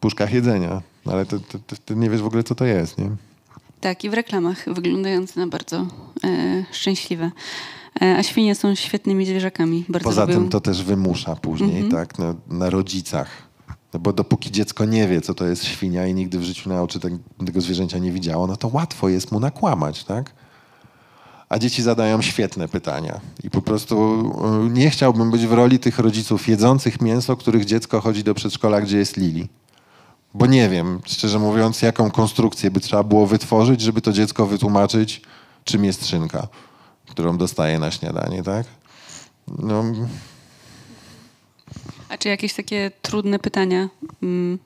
puszkach jedzenia. Ale to, to, to, ty nie wiesz w ogóle, co to jest, nie? Tak, i w reklamach wyglądające na bardzo e, szczęśliwe. E, a świnie są świetnymi zwierzakami. Bardzo Poza lubią. tym to też wymusza później, tak, na, na rodzicach. No bo dopóki dziecko nie wie, co to jest świnia i nigdy w życiu na oczy te- tego zwierzęcia nie widziało, no to łatwo jest mu nakłamać, tak? A dzieci zadają świetne pytania. I po prostu y, nie chciałbym być w roli tych rodziców jedzących mięso, których dziecko chodzi do przedszkola, gdzie jest Lili. Bo nie wiem, szczerze mówiąc, jaką konstrukcję by trzeba było wytworzyć, żeby to dziecko wytłumaczyć, czym jest szynka, którą dostaje na śniadanie, tak? No, A czy jakieś takie trudne pytania? Mm.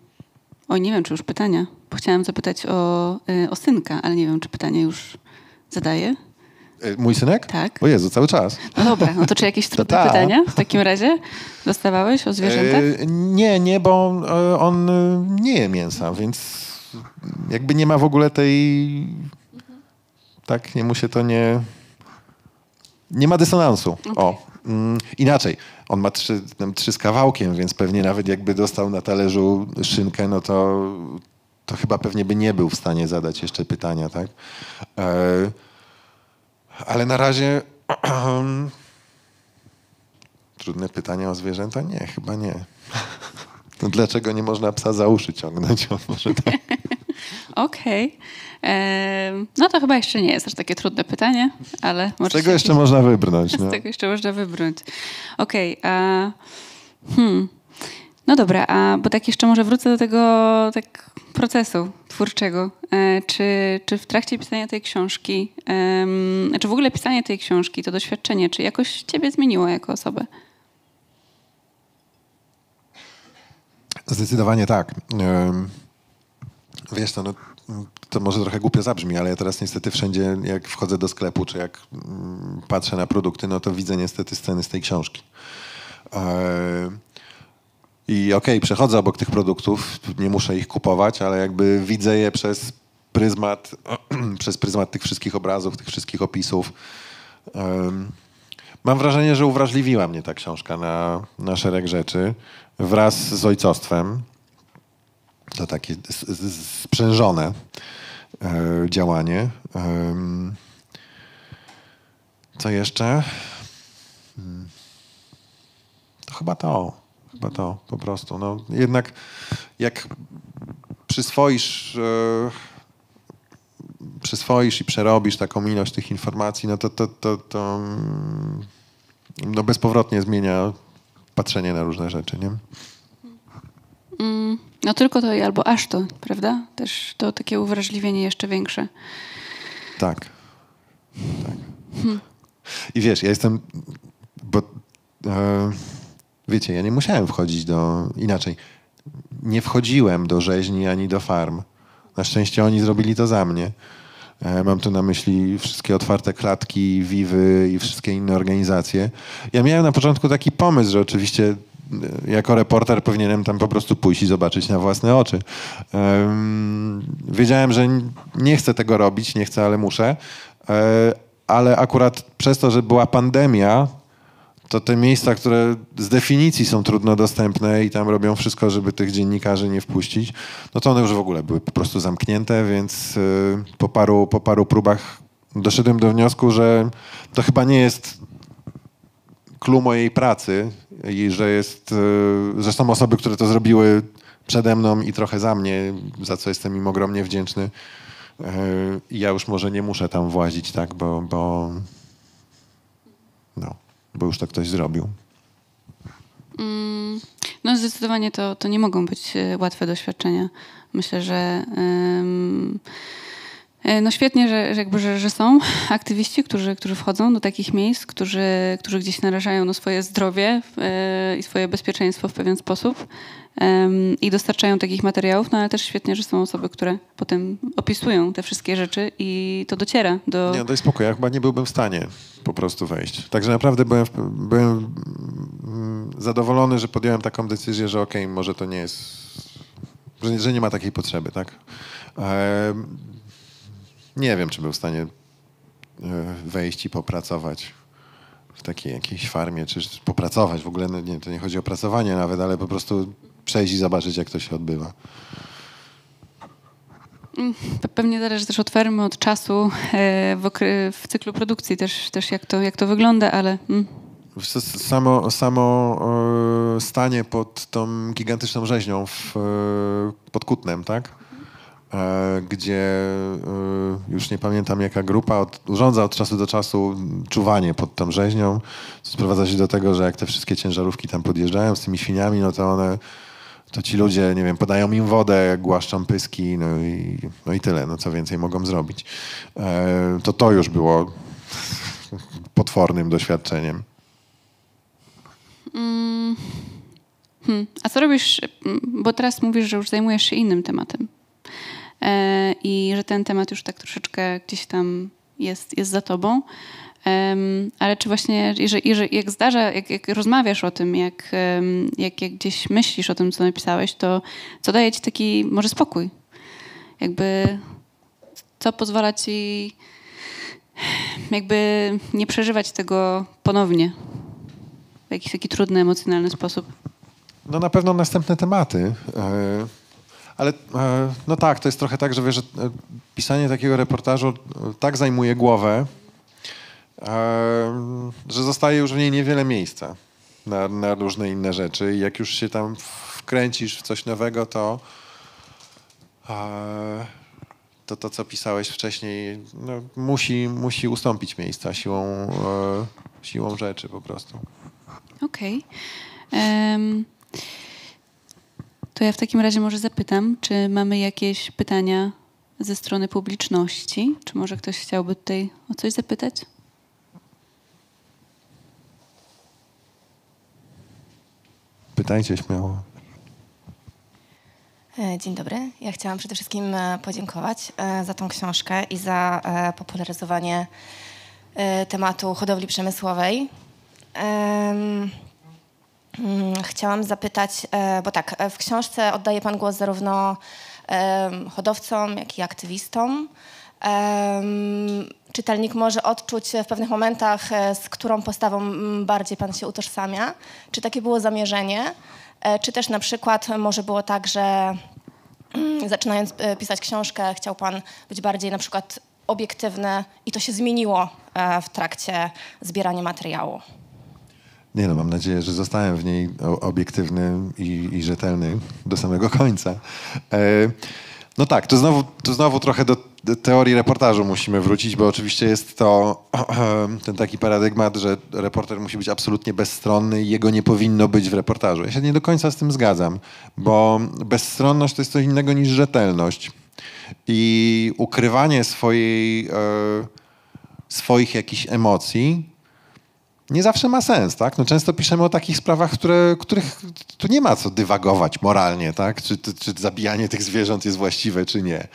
Oj, nie wiem, czy już pytania. Bo chciałam zapytać o, y, o synka, ale nie wiem, czy pytanie już zadaję. E, Mój synek? Tak. O Jezu, cały czas. No dobra, no to czy jakieś [laughs] trudne tak. pytania w takim razie dostawałeś o zwierzętach? E, nie, nie, bo e, on e, nie je mięsa, więc jakby nie ma w ogóle tej... Tak, nie mu się to nie... Nie ma dysonansu. O, mm, inaczej. On ma trzy, trzy z kawałkiem, więc pewnie nawet jakby dostał na talerzu szynkę, no to, to chyba pewnie by nie był w stanie zadać jeszcze pytania, tak? E, ale na razie Trudne pytania o zwierzęta? Nie, chyba nie. No [laughs] dlaczego nie można psa za uszy ciągnąć? On [laughs] może tak. [laughs] Okej. Em, No to chyba jeszcze nie jest aż takie trudne pytanie, ale Z tego jeszcze można wybrnąć. Z No. tego jeszcze można wybrnąć. Okej, a... Hmm. No dobra, a bo tak jeszcze może wrócę do tego tak procesu twórczego. E, czy, czy w trakcie pisania tej książki, czy w ogóle pisanie tej książki, to doświadczenie, czy jakoś ciebie zmieniło jako osobę? Zdecydowanie tak. Wiesz to, no, to może trochę głupio zabrzmi, ale ja teraz niestety wszędzie, jak wchodzę do sklepu, czy jak mm, patrzę na produkty, no to widzę niestety sceny z tej książki. I okej, przechodzę obok tych produktów, nie muszę ich kupować, ale jakby widzę je przez pryzmat, [clears throat] przez pryzmat tych wszystkich obrazów, tych wszystkich opisów. Ym, Mam wrażenie, że uwrażliwiła mnie ta książka na, na szereg rzeczy wraz z ojcostwem. To takie sprzężone e, działanie. Co jeszcze? Hmm. To chyba to. Chyba to po prostu. No, jednak jak przyswoisz, e, przyswoisz i przerobisz taką ilość tych informacji, no to, to, to, to mm, no bezpowrotnie zmienia patrzenie na różne rzeczy, nie? Mm, no tylko to i albo aż to, prawda? Też to takie uwrażliwienie jeszcze większe. Tak. tak. I wiesz, ja jestem, bo e, wiecie, ja nie musiałem wchodzić do, inaczej, nie wchodziłem do rzeźni ani do farm. Na szczęście oni zrobili to za mnie. E, Mam tu na myśli wszystkie otwarte klatki, Wiwy i wszystkie inne organizacje. Ja miałem na początku taki pomysł, że oczywiście e, jako reporter powinienem tam po prostu pójść i zobaczyć na własne oczy. Em, Wiedziałem, że nie chcę tego robić, nie chcę, ale muszę. E, Ale akurat przez to, że była pandemia, to te miejsca, które z definicji są trudno dostępne i tam robią wszystko, żeby tych dziennikarzy nie wpuścić, no to one już w ogóle były po prostu zamknięte, więc y, po paru, po paru próbach doszedłem do wniosku, że to chyba nie jest clue mojej pracy i że jest, y, że są osoby, które to zrobiły przede mną i trochę za mnie, za co jestem im ogromnie wdzięczny. Y, ja już może nie muszę tam włazić, tak, bo, bo no, bo już to ktoś zrobił. Mm, No zdecydowanie to, to nie mogą być e, łatwe doświadczenia. Myślę, że no świetnie, że, że, jakby, że, że są aktywiści, którzy, którzy wchodzą do takich miejsc, którzy, którzy gdzieś narażają no, swoje zdrowie e, i swoje bezpieczeństwo w pewien sposób i dostarczają takich materiałów, no ale też świetnie, że są osoby, które potem opisują te wszystkie rzeczy i to dociera do... Nie, daj spokój, ja chyba nie byłbym w stanie po prostu wejść. Także naprawdę byłem, byłem mm, zadowolony, że podjąłem taką decyzję, że okej, może to nie jest, że, że nie ma takiej potrzeby, tak? Nie wiem, czy był w stanie e, wejść i popracować w takiej jakiejś farmie, czy popracować w ogóle, no nie, to nie chodzi o pracowanie nawet, ale po prostu przejść i zobaczyć, jak to się odbywa. Pe- Pewnie zależy też od fermy, od czasu e, w, w cyklu produkcji też, też jak, to, jak to wygląda, ale mm, Samo, samo e, stanie pod tą gigantyczną rzeźnią w, pod Kutnem, tak? E, gdzie e, już nie pamiętam jaka grupa od, urządza od czasu do czasu czuwanie pod tą rzeźnią. Co sprowadza się do tego, że jak te wszystkie ciężarówki tam podjeżdżają z tymi świniami, no to one, to ci ludzie, nie wiem, podają im wodę, głaszczą pyski, no i, no i tyle, no co więcej mogą zrobić. E, to to już było [laughs] potwornym doświadczeniem. Hmm. A co robisz, mm, bo teraz mówisz, że już zajmujesz się innym tematem i że ten temat już tak troszeczkę gdzieś tam jest, jest za tobą. Ale czy właśnie, jeżeli, jeżeli, jak zdarza, jak, jak rozmawiasz o tym, jak, jak, jak gdzieś myślisz o tym, co napisałeś, to co daje ci taki może spokój? Jakby co pozwala ci jakby nie przeżywać tego ponownie w jakiś taki trudny, emocjonalny sposób? No na pewno następne tematy. Ale e, no tak, to jest trochę tak, że wiesz, że e, pisanie takiego reportażu e, tak zajmuje głowę, że zostaje już w niej niewiele miejsca na, na różne inne rzeczy. I jak już się tam wkręcisz w coś nowego, to to to, co pisałeś wcześniej, no, musi, musi ustąpić miejsca siłą, siłą rzeczy po prostu. Okej. Em, to ja w takim razie może zapytam, czy mamy jakieś pytania ze strony publiczności? Czy może ktoś chciałby tutaj o coś zapytać? Pytajcie śmiało. E, Dzień dobry. Ja chciałam przede wszystkim e, podziękować e, za tą książkę i za popularyzowanie tematu hodowli przemysłowej. Mm, Chciałam zapytać, e, bo tak, e, w książce oddaje Pan głos zarówno hodowcom, jak i aktywistom. Czytelnik może odczuć w pewnych momentach, e, z którą postawą mm, bardziej Pan się utożsamia. Czy takie było zamierzenie? Czy też na przykład może było tak, że mm, zaczynając pisać książkę, chciał Pan być bardziej na przykład obiektywny i to się zmieniło w trakcie zbierania materiału? Nie no, mam nadzieję, że zostałem w niej obiektywny i, i rzetelny do samego końca. E, no tak, to znowu, to znowu trochę do, do teorii reportażu musimy wrócić, bo oczywiście jest to [clears throat] ten taki paradygmat, że reporter musi być absolutnie bezstronny i jego nie powinno być w reportażu. Ja się nie do końca z tym zgadzam, bo bezstronność to jest coś innego niż rzetelność. I ukrywanie swojej, e, swoich jakichś emocji nie zawsze ma sens, tak? No często piszemy o takich sprawach, które, których tu nie ma co dywagować moralnie, tak? Czy, czy, zabijanie tych zwierząt jest właściwe, czy nie.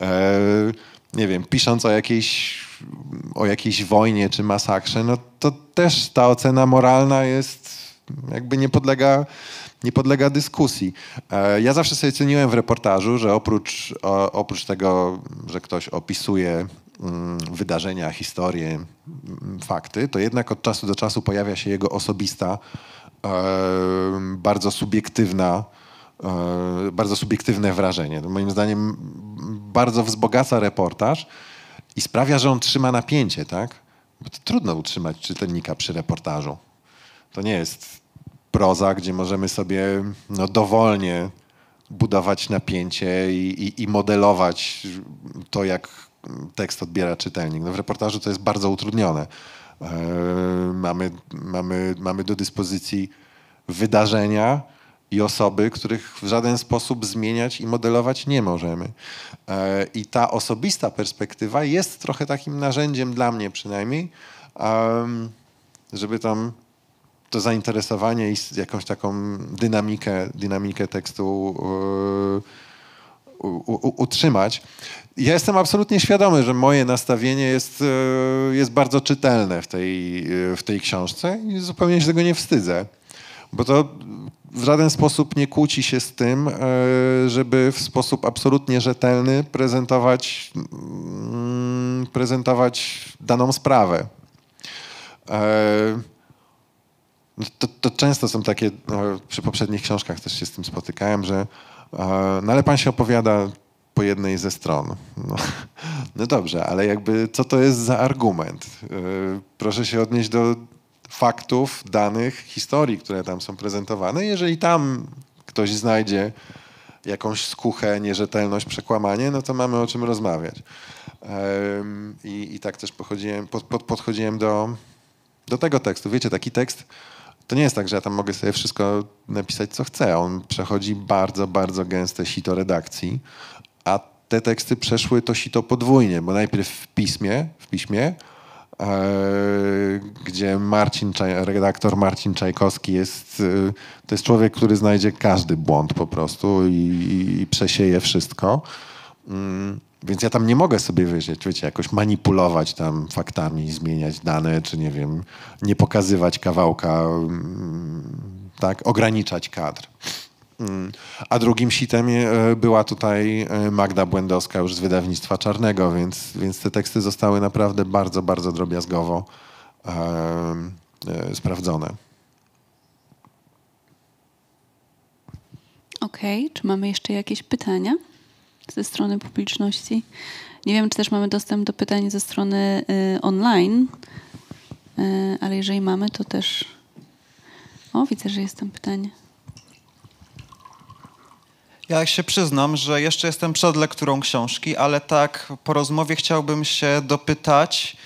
E, nie wiem, pisząc o jakiejś, o jakiejś wojnie czy masakrze, no to też ta ocena moralna jest, jakby nie podlega, nie podlega dyskusji. E, ja zawsze sobie ceniłem w reportażu, że oprócz, o, oprócz tego, że ktoś opisuje wydarzenia, historie, mm, fakty, to jednak od czasu do czasu pojawia się jego osobista, bardzo subiektywna, e, bardzo subiektywne wrażenie. To moim zdaniem bardzo wzbogaca reportaż i sprawia, że on trzyma napięcie, tak? Bo to trudno utrzymać czytelnika przy reportażu. To nie jest proza, gdzie możemy sobie no, dowolnie budować napięcie i, i, i modelować to, jak tekst odbiera czytelnik. No, w reportażu to jest bardzo utrudnione. E, mamy, mamy, mamy do dyspozycji wydarzenia i osoby, których w żaden sposób zmieniać i modelować nie możemy. E, I ta osobista perspektywa jest trochę takim narzędziem dla mnie przynajmniej, żeby tam to zainteresowanie i jakąś taką dynamikę, dynamikę tekstu u, utrzymać. Ja jestem absolutnie świadomy, że moje nastawienie jest, yy, jest bardzo czytelne w tej, yy, w tej książce i zupełnie się tego nie wstydzę. Bo to w żaden sposób nie kłóci się z tym, yy, żeby w sposób absolutnie rzetelny prezentować, mm, prezentować daną sprawę. No to, to często są takie, no, przy poprzednich książkach też się z tym spotykałem, że e, no ale pan się opowiada po jednej ze stron. No, [laughs] no dobrze, ale jakby co to jest za argument? E, proszę się odnieść do faktów, danych, historii, które tam są prezentowane. Jeżeli tam ktoś znajdzie jakąś skuchę, nierzetelność, przekłamanie, no to mamy o czym rozmawiać. I, i tak też podchodziłem do, do tego tekstu. Wiecie, taki tekst to nie jest tak, że ja tam mogę sobie wszystko napisać, co chcę. On przechodzi bardzo, bardzo gęste sito redakcji, a te teksty przeszły to sito podwójnie, bo najpierw w piśmie, w piśmie e, gdzie Marcin, redaktor Marcin Czajkowski jest, e, to jest człowiek, który znajdzie każdy błąd po prostu i, i przesieje wszystko. Mm, Więc ja tam nie mogę sobie wiecie, wiecie, jakoś manipulować tam faktami, zmieniać dane, czy nie wiem, nie pokazywać kawałka, mm, tak, ograniczać kadr. Mm. A drugim sitem e, była tutaj e, Magda Błędowska już z wydawnictwa Czarnego, więc, więc te teksty zostały naprawdę bardzo, bardzo drobiazgowo e, e, sprawdzone. Okej, czy mamy jeszcze jakieś pytania ze strony publiczności? Nie wiem, czy też mamy dostęp do pytań ze strony y, online, y, ale jeżeli mamy, to też. O, widzę, że jest tam pytanie. Ja się przyznam, że jeszcze jestem przed lekturą książki, ale tak po rozmowie chciałbym się dopytać,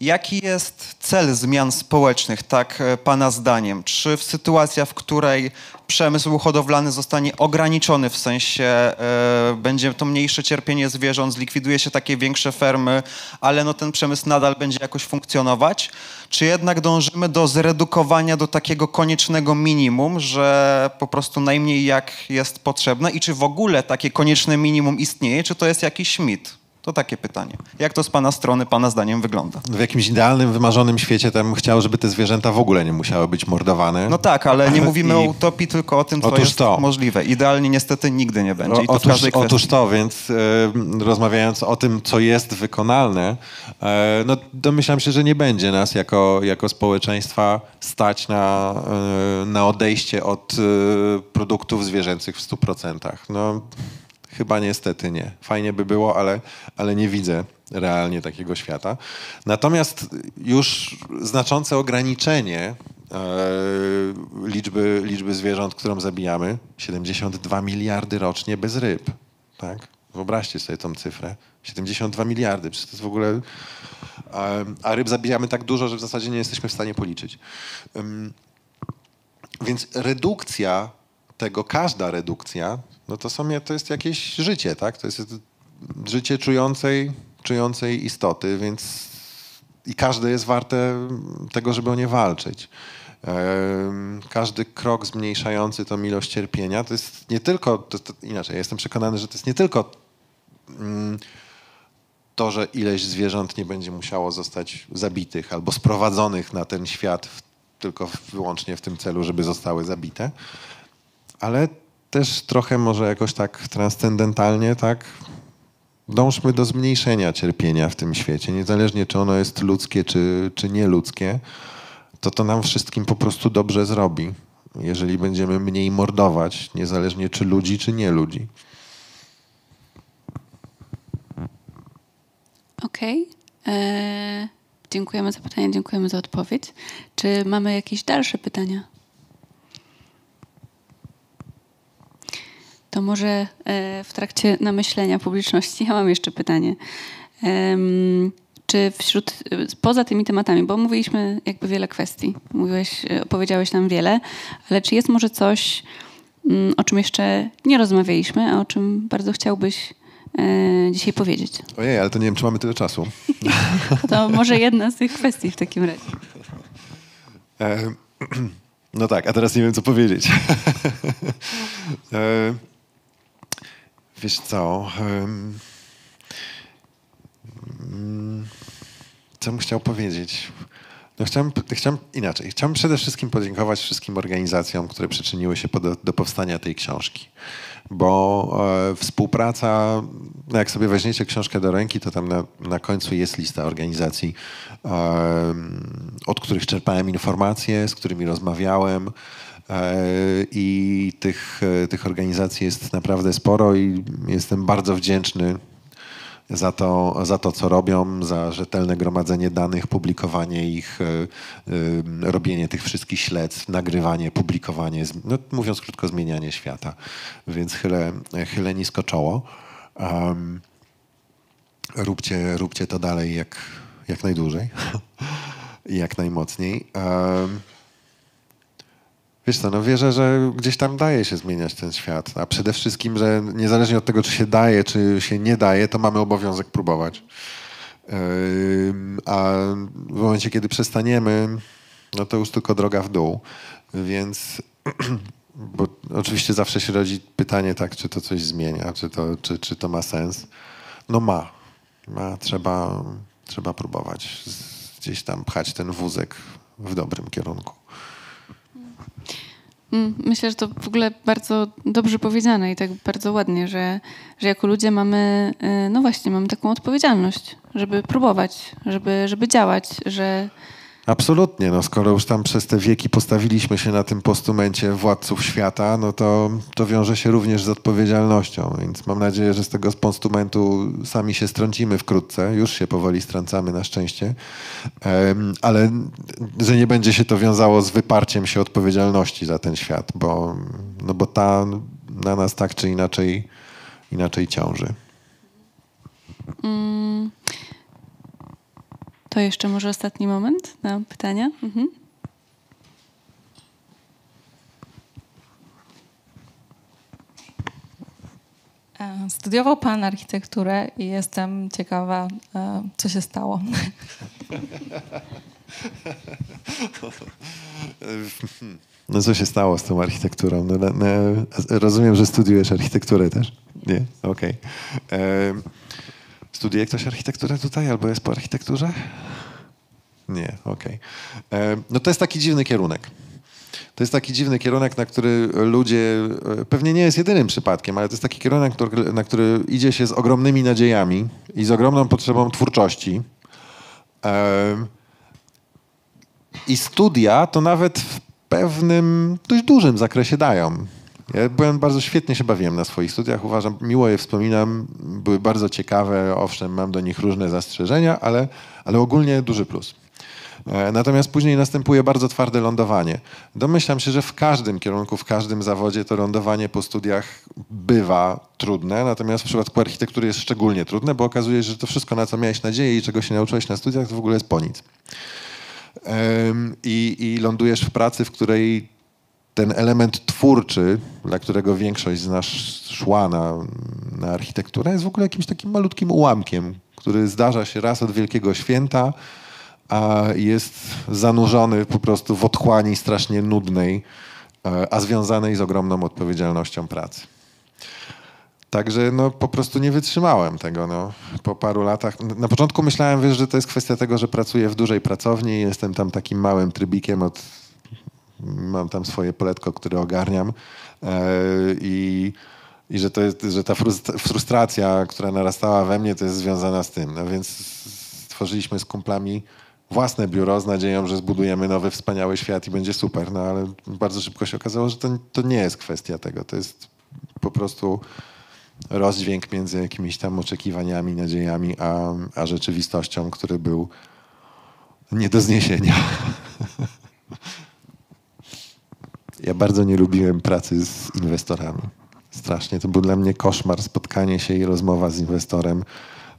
jaki jest cel zmian społecznych, tak e, Pana zdaniem? Czy w sytuacji, w której przemysł hodowlany zostanie ograniczony, w sensie e, będzie to mniejsze cierpienie zwierząt, zlikwiduje się takie większe fermy, ale no ten przemysł nadal będzie jakoś funkcjonować? Czy jednak dążymy do zredukowania do takiego koniecznego minimum, że po prostu najmniej jak jest potrzebne i czy w ogóle takie konieczne minimum istnieje, czy to jest jakiś mit? To takie pytanie. Jak to z Pana strony, Pana zdaniem wygląda? W jakimś idealnym, wymarzonym świecie tam chciał, żeby te zwierzęta w ogóle nie musiały być mordowane. No tak, ale nie mówimy I- o utopii, tylko o tym, co Otóż jest to. możliwe. Idealnie niestety nigdy nie będzie. I to otóż, otóż to, więc rozmawiając o tym, co jest wykonalne, e, no domyślam się, że nie będzie nas jako, jako społeczeństwa stać na, e, na odejście od e, produktów zwierzęcych w 100%. No chyba niestety nie. Fajnie by było, ale, ale nie widzę realnie takiego świata. Natomiast już znaczące ograniczenie e, liczby, liczby zwierząt, którą zabijamy, 72 miliardy rocznie bez ryb. Tak? Wyobraźcie sobie tą cyfrę. 72 miliardy, to jest w ogóle... A, ryb zabijamy tak dużo, że w zasadzie nie jesteśmy w stanie policzyć. Więc redukcja tego, każda redukcja, no to, są, to jest jakieś życie, tak? To jest życie czującej, czującej istoty, więc i każde jest warte tego, żeby o nie walczyć. Każdy krok zmniejszający tą ilość cierpienia to jest nie tylko, to, to inaczej, jestem przekonany, że to jest nie tylko mm, to, że ileś zwierząt nie będzie musiało zostać zabitych albo sprowadzonych na ten świat w, tylko wyłącznie w tym celu, żeby zostały zabite, ale też trochę może jakoś tak transcendentalnie, tak, dążmy do zmniejszenia cierpienia w tym świecie, niezależnie czy ono jest ludzkie, czy, czy nieludzkie, to to nam wszystkim po prostu dobrze zrobi, jeżeli będziemy mniej mordować, niezależnie czy ludzi, czy nie ludzi. Okej. E, Dziękujemy za pytanie, dziękujemy za odpowiedź. Czy mamy jakieś dalsze pytania? To może e, w trakcie namyślenia publiczności ja mam jeszcze pytanie. Czy wśród, poza tymi tematami, bo mówiliśmy jakby wiele kwestii, mówiłeś, e, opowiedziałeś nam wiele, ale czy jest może coś, mm, o czym jeszcze nie rozmawialiśmy, a o czym bardzo chciałbyś e, dzisiaj powiedzieć? Ojej, ale to nie wiem, czy mamy tyle czasu. [laughs] To może jedna z tych kwestii w takim razie. [clears throat] No tak, a teraz nie wiem, co powiedzieć. [laughs] E, Wiesz co? mm, Co bym chciał powiedzieć? No chciałem, chciałem inaczej. Chciałem przede wszystkim podziękować wszystkim organizacjom, które przyczyniły się do, do powstania tej książki. Bo e, współpraca, no jak sobie weźmiecie książkę do ręki, to tam na, na końcu jest lista organizacji, em, od których czerpałem informacje, z którymi rozmawiałem. E, I tych, e, tych organizacji jest naprawdę sporo i jestem bardzo wdzięczny za to, za to, co robią, za rzetelne gromadzenie danych, publikowanie ich, e, robienie tych wszystkich śledztw, nagrywanie, publikowanie, no, mówiąc krótko, zmienianie świata. Więc chylę, chylę nisko czoło. Em, róbcie, róbcie to dalej jak, jak najdłużej [laughs] jak najmocniej. Em, Wiesz co, no wierzę, że gdzieś tam daje się zmieniać ten świat, a przede wszystkim, że niezależnie od tego, czy się daje, czy się nie daje, to mamy obowiązek próbować. A w momencie, kiedy przestaniemy, no to już tylko droga w dół. Więc, [clears throat] bo oczywiście zawsze się rodzi pytanie, tak, czy to coś zmienia, czy to, czy, czy to ma sens. No ma. ma trzeba, trzeba próbować gdzieś tam pchać ten wózek w dobrym kierunku. Mm, Myślę, że to w ogóle bardzo dobrze powiedziane i tak bardzo ładnie, że, że jako ludzie mamy, y, no właśnie, mamy taką odpowiedzialność, żeby próbować, żeby, żeby działać, że Absolutnie, no skoro już tam przez te wieki postawiliśmy się na tym postumencie władców świata, no to, to wiąże się również z odpowiedzialnością, więc mam nadzieję, że z tego postumentu sami się strącimy wkrótce, już się powoli strącamy na szczęście, ale że nie będzie się to wiązało z wyparciem się odpowiedzialności za ten świat, bo, no bo ta na nas tak czy inaczej, inaczej ciąży. To jeszcze może ostatni moment na pytania. Mhm. E, Studiował Pan architekturę i jestem ciekawa, e, co się stało. No co się stało z tą architekturą? No, no, no, rozumiem, że studiujesz architekturę też. Nie? Okej. Em, Studiuje ktoś architekturę tutaj albo jest po architekturze? Nie, okej. Em, No to jest taki dziwny kierunek. To jest taki dziwny kierunek, na który ludzie, e, pewnie nie jest jedynym przypadkiem, ale to jest taki kierunek, na który idzie się z ogromnymi nadziejami i z ogromną potrzebą twórczości. Em, i studia to nawet w pewnym, dość dużym zakresie dają. Ja byłem bardzo świetnie się bawiłem na swoich studiach. Uważam, miło je wspominam. Były bardzo ciekawe. Owszem, mam do nich różne zastrzeżenia, ale, ale ogólnie duży plus. E, Natomiast później następuje bardzo twarde lądowanie. Domyślam się, że w każdym kierunku, w każdym zawodzie to lądowanie po studiach bywa trudne, natomiast w przypadku architektury jest szczególnie trudne, bo okazuje się, że to wszystko, na co miałeś nadzieję i czego się nauczyłeś na studiach, to w ogóle jest po nic. I, i lądujesz w pracy, w której ten element twórczy, dla którego większość z nas szła na, na architekturę, jest w ogóle jakimś takim malutkim ułamkiem, który zdarza się raz od Wielkiego Święta, a jest zanurzony po prostu w otchłani strasznie nudnej, e, a związanej z ogromną odpowiedzialnością pracy. Także no, po prostu nie wytrzymałem tego. No. Po paru latach. Na początku myślałem, wiesz, że to jest kwestia tego, że pracuję w dużej pracowni i jestem tam takim małym trybikiem od. Mam tam swoje poletko, które ogarniam. E, I, i że, to jest, że ta frust- frustracja, która narastała we mnie, to jest związana z tym. No więc stworzyliśmy z kumplami własne biuro z nadzieją, że zbudujemy nowy, wspaniały świat i będzie super. No ale bardzo szybko się okazało, że to, to nie jest kwestia tego. To jest po prostu rozdźwięk między jakimiś tam oczekiwaniami, nadziejami, a, a rzeczywistością, który był nie do zniesienia. [laughs] Ja bardzo nie lubiłem pracy z inwestorami. Strasznie. To był dla mnie koszmar, spotkanie się i rozmowa z inwestorem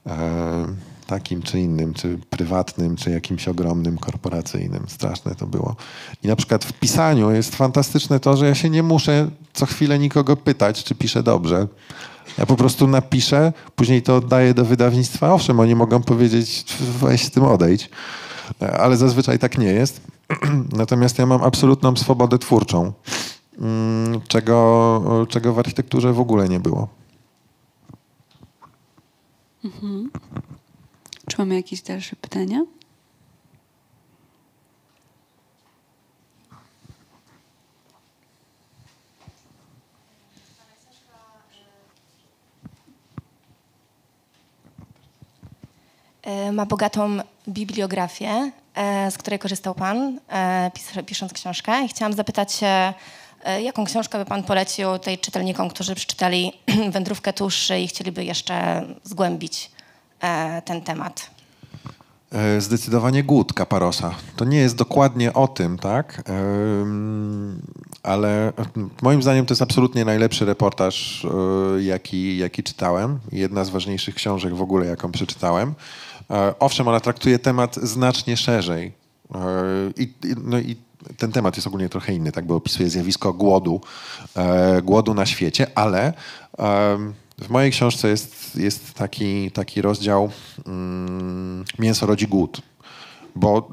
e, takim czy innym, czy prywatnym, czy jakimś ogromnym, korporacyjnym. Straszne to było. I na przykład w pisaniu jest fantastyczne to, że ja się nie muszę co chwilę nikogo pytać, czy piszę dobrze. Ja po prostu napiszę, później to oddaję do wydawnictwa. Owszem, oni mogą powiedzieć, weź z tym odejdź, ale zazwyczaj tak nie jest. [clears throat] Natomiast ja mam absolutną swobodę twórczą, mm, czego, czego w architekturze w ogóle nie było. Czy mamy jakieś dalsze pytania? E, Ma bogatą bibliografię, z której korzystał Pan, e, pis- pisząc książkę. I chciałam zapytać się, e, jaką książkę by Pan polecił tej czytelnikom, którzy przeczytali [clears throat] Wędrówkę tuszy i chcieliby jeszcze zgłębić e, ten temat? E, Zdecydowanie głód Kaparosa. To nie jest dokładnie o tym, tak? Ale moim zdaniem to jest absolutnie najlepszy reportaż, e, jaki, jaki czytałem. Jedna z ważniejszych książek w ogóle, jaką przeczytałem. E, Owszem, ona traktuje temat znacznie szerzej. E, I, no i ten temat jest ogólnie trochę inny, tak, bo opisuje zjawisko głodu, e, głodu na świecie, ale w mojej książce jest, jest taki, taki rozdział mm, Mięso rodzi głód, bo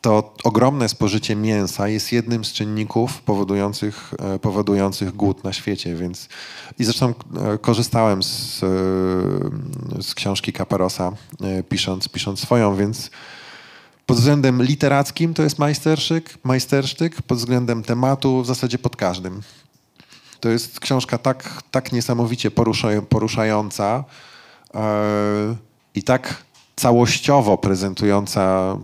to ogromne spożycie mięsa jest jednym z czynników powodujących, e, powodujących głód na świecie, więc i zresztą e, korzystałem z, e, z książki Kaparosa, pisząc, pisząc swoją, więc pod względem literackim to jest majstersztyk, majstersztyk, pod względem tematu w zasadzie pod każdym. To jest książka tak, tak niesamowicie porusza, poruszająca e, i tak całościowo prezentująca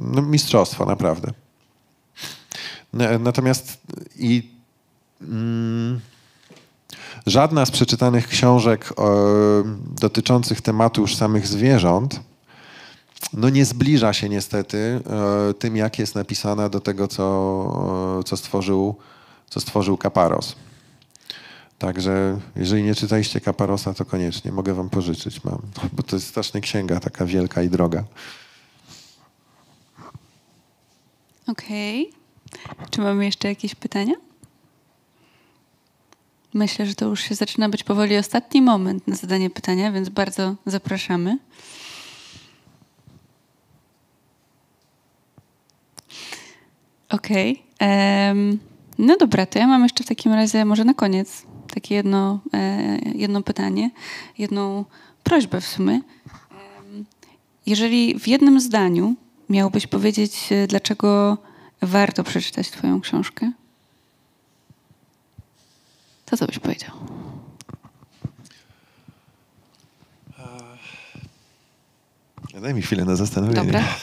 no, mistrzostwo, naprawdę. Na- Natomiast i mm, żadna z przeczytanych książek e, dotyczących tematu już samych zwierząt no nie zbliża się niestety e, tym, jak jest napisana do tego, co, e, co, stworzył, co stworzył Kaparos. Także jeżeli nie czytaliście Kaparosa, to koniecznie mogę wam pożyczyć. Mam, [laughs] bo to jest strasznie księga, taka wielka i droga. Okej. Czy mamy jeszcze jakieś pytania? Myślę, że to już się zaczyna być powoli ostatni moment na zadanie pytania, więc bardzo zapraszamy. Okej. em, no dobra, to ja mam jeszcze w takim razie może na koniec takie jedno, e, jedno pytanie, jedną prośbę w sumie. Jeżeli w jednym zdaniu miałbyś powiedzieć, e, dlaczego warto przeczytać Twoją książkę, to co byś powiedział? Daj mi chwilę na zastanowienie. Dobra. [laughs]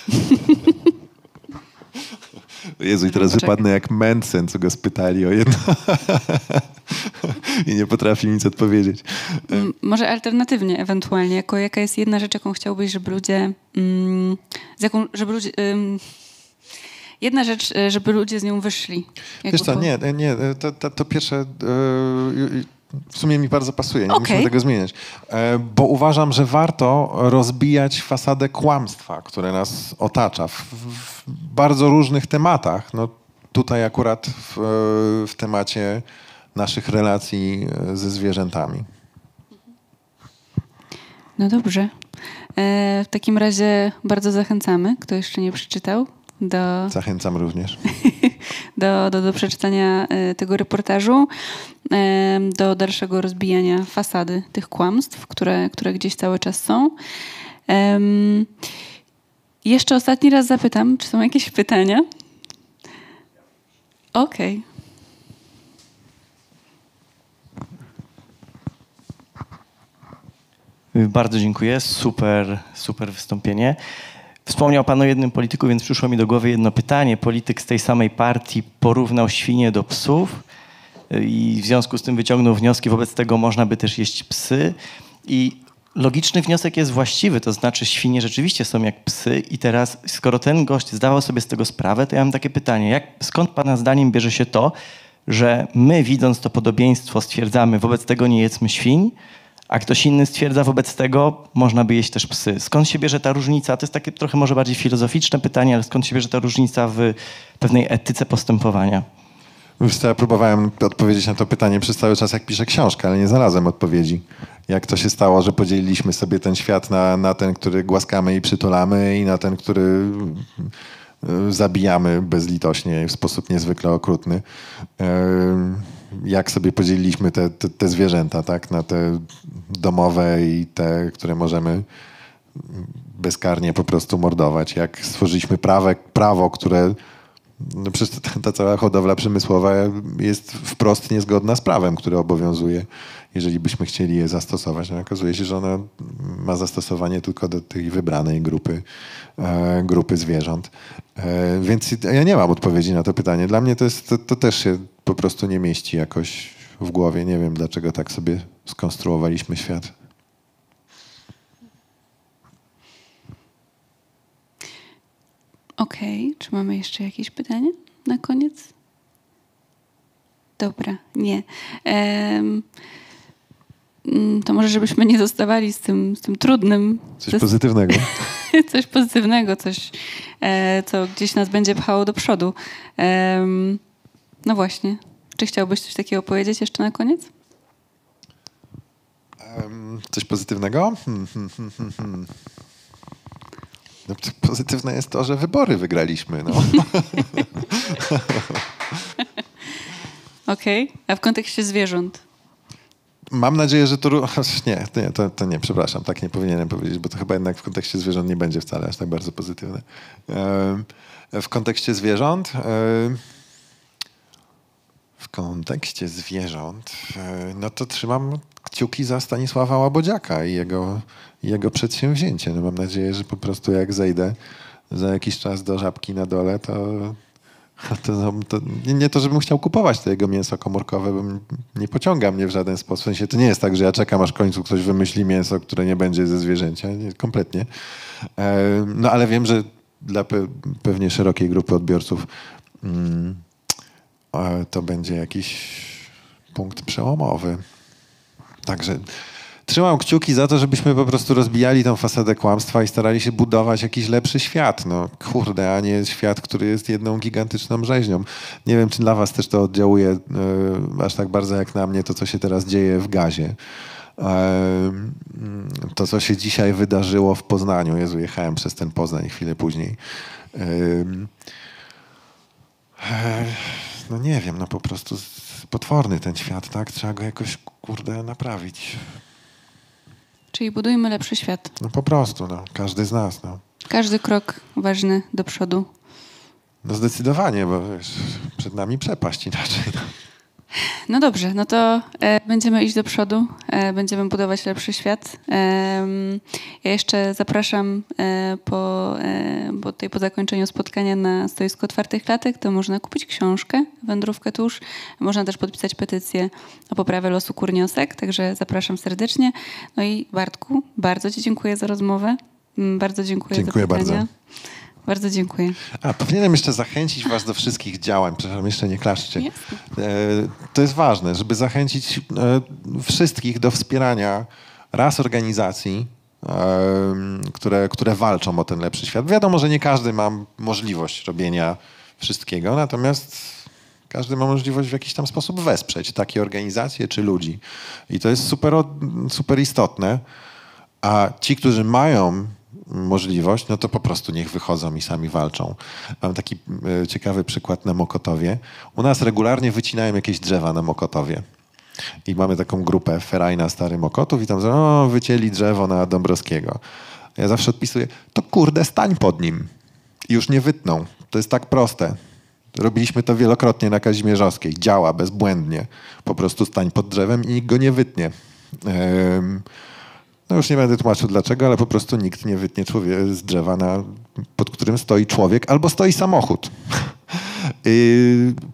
Jezu, i teraz Poczekaj. wypadnę jak Mensen, co go spytali o jedno. [laughs] [laughs] I nie potrafi nic odpowiedzieć. Może alternatywnie, ewentualnie, jako jaka jest jedna rzecz, jaką chciałbyś, żeby ludzie, mm, z jaką, żeby ludzie, ym, jedna rzecz, e, żeby ludzie z nią wyszli. Wiesz co, nie, nie, to, to, to pierwsze e, w sumie mi bardzo pasuje, nie Okej. musimy tego zmieniać, E, bo uważam, że warto rozbijać fasadę kłamstwa, które nas otacza w, w bardzo różnych tematach. No, tutaj akurat w, w temacie naszych relacji e, ze zwierzętami. No dobrze. E, w takim razie bardzo zachęcamy, kto jeszcze nie przeczytał, do, Zachęcam również. [laughs] do, do, do przeczytania e, tego reportażu, do dalszego rozbijania fasady tych kłamstw, które, które gdzieś cały czas są. Jeszcze ostatni raz zapytam, czy są jakieś pytania? Okej. Bardzo dziękuję. Super, super wystąpienie. Wspomniał Pan o jednym polityku, więc przyszło mi do głowy jedno pytanie. Polityk z tej samej partii porównał świnie do psów i w związku z tym wyciągnął wnioski, wobec tego można by też jeść psy. I logiczny wniosek jest właściwy, to znaczy świnie rzeczywiście są jak psy i teraz skoro ten gość zdawał sobie z tego sprawę, to ja mam takie pytanie. Jak, skąd Pana zdaniem bierze się to, że my widząc to podobieństwo stwierdzamy, wobec tego nie jedzmy świń, a ktoś inny stwierdza wobec tego, można by jeść też psy. Skąd się bierze ta różnica? To jest takie trochę może bardziej filozoficzne pytanie, ale skąd się bierze ta różnica w pewnej etyce postępowania? Wiesz ja próbowałem odpowiedzieć na to pytanie przez cały czas, jak piszę książkę, ale nie znalazłem odpowiedzi. Jak to się stało, że podzieliliśmy sobie ten świat na, na ten, który głaskamy i przytulamy i na ten, który y, zabijamy bezlitośnie w sposób niezwykle okrutny. Y, Jak sobie podzieliliśmy te, te, te zwierzęta, tak? Na te domowe i te, które możemy bezkarnie po prostu mordować. Jak stworzyliśmy prawe, prawo, które no przecież ta, ta cała hodowla przemysłowa jest wprost niezgodna z prawem, które obowiązuje, jeżeli byśmy chcieli je zastosować. No, okazuje się, że ona ma zastosowanie tylko do tej wybranej grupy, e, grupy zwierząt. E, więc ja nie mam odpowiedzi na to pytanie. Dla mnie to, jest, to, to też się po prostu nie mieści jakoś w głowie. Nie wiem, dlaczego tak sobie skonstruowaliśmy świat. Okej, czy mamy jeszcze jakieś pytanie na koniec? Dobra, nie. Mm, to może żebyśmy nie zostawali z tym, z tym trudnym, Coś pozytywnego. [laughs] coś pozytywnego, coś, e, co gdzieś nas będzie pchało do przodu. Em, no właśnie. Czy chciałbyś coś takiego powiedzieć jeszcze na koniec? Em, Coś pozytywnego? Hmm, hmm, hmm, hmm, hmm. No, pozytywne jest to, że wybory wygraliśmy. No. [laughs] Okej. A w kontekście zwierząt? Mam nadzieję, że to... [laughs] Nie, to nie, to, to nie, przepraszam, tak nie powinienem powiedzieć, bo to chyba jednak w kontekście zwierząt nie będzie wcale aż tak bardzo pozytywne. W kontekście zwierząt... W kontekście zwierząt, e, no to trzymam kciuki za Stanisława Łabodziaka i jego, jego przedsięwzięcie. No mam nadzieję, że po prostu jak zejdę za jakiś czas do żabki na dole, to, to, to nie, nie to, żebym chciał kupować to jego mięso komórkowe, bo nie pociąga mnie w żaden sposób. W sensie to nie jest tak, że ja czekam, aż w końcu ktoś wymyśli mięso, które nie będzie ze zwierzęcia. Nie, kompletnie. E, No ale wiem, że dla pe, pewnie szerokiej grupy odbiorców mm, to będzie jakiś punkt przełomowy. Także trzymam kciuki za to, żebyśmy po prostu rozbijali tą fasadę kłamstwa i starali się budować jakiś lepszy świat. No kurde, a nie świat, który jest jedną gigantyczną rzeźnią. Nie wiem, czy dla was też to oddziałuje e, aż tak bardzo jak na mnie to, co się teraz dzieje w gazie. Em, To, co się dzisiaj wydarzyło w Poznaniu. Jezu, jechałem przez ten Poznań chwilę później. E, No nie wiem, no po prostu potworny ten świat, tak? Trzeba go jakoś, kurde, naprawić. Czyli budujmy lepszy świat. No po prostu, no. Każdy z nas, no. Każdy krok ważny do przodu. No zdecydowanie, bo wiesz, przed nami przepaść inaczej. No. No dobrze, no to e, będziemy iść do przodu, e, będziemy budować lepszy świat. Em, ja jeszcze zapraszam e, po, e, po, tutaj po zakończeniu spotkania na stoisku otwartych klatek, to można kupić książkę Wędrówkę tusz. Można też podpisać petycję o poprawę losu kurniosek, także zapraszam serdecznie. No i Bartku, bardzo Ci dziękuję za rozmowę. Mm, Bardzo dziękuję, Dziękuję za pytania. bardzo. Bardzo dziękuję. A, powinienem jeszcze zachęcić was do wszystkich działań. Przepraszam, jeszcze nie klaszczcie. Jasne. E, To jest ważne, żeby zachęcić e, wszystkich do wspierania raz organizacji, em, które, które walczą o ten lepszy świat. Wiadomo, że nie każdy ma możliwość robienia wszystkiego, natomiast każdy ma możliwość w jakiś tam sposób wesprzeć takie organizacje czy ludzi. I to jest super, super istotne. A ci, którzy mają możliwość, no to po prostu niech wychodzą i sami walczą. Mam taki e, ciekawy przykład na Mokotowie. U nas regularnie wycinają jakieś drzewa na Mokotowie. I mamy taką grupę Ferajna Stary Mokotów i tam o, wycięli drzewo na Dąbrowskiego. Ja zawsze odpisuję, to kurde, stań pod nim. I już nie wytną. To jest tak proste. Robiliśmy to wielokrotnie na Kazimierzowskiej. Działa bezbłędnie. Po prostu stań pod drzewem i nikt go nie wytnie. Em, no już nie będę tłumaczył dlaczego, ale po prostu nikt nie wytnie człowie- z drzewa, na, pod którym stoi człowiek albo stoi samochód. [laughs]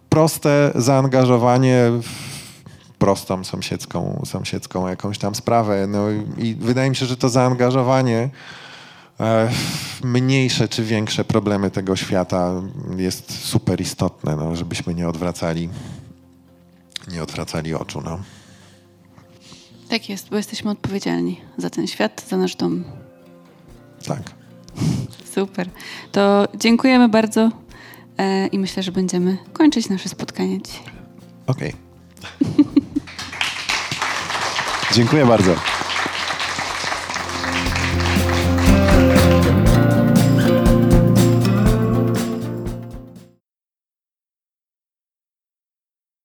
Proste zaangażowanie w prostą sąsiedzką, sąsiedzką jakąś tam sprawę. No i wydaje mi się, że to zaangażowanie e, w mniejsze czy większe problemy tego świata jest super istotne, no, żebyśmy nie odwracali, nie odwracali oczu. No. Tak jest, bo jesteśmy odpowiedzialni za ten świat, za nasz dom. Tak. Super. To dziękujemy bardzo e, i myślę, że będziemy kończyć nasze spotkanie dzisiaj. Okej. [laughs] Dziękuję bardzo.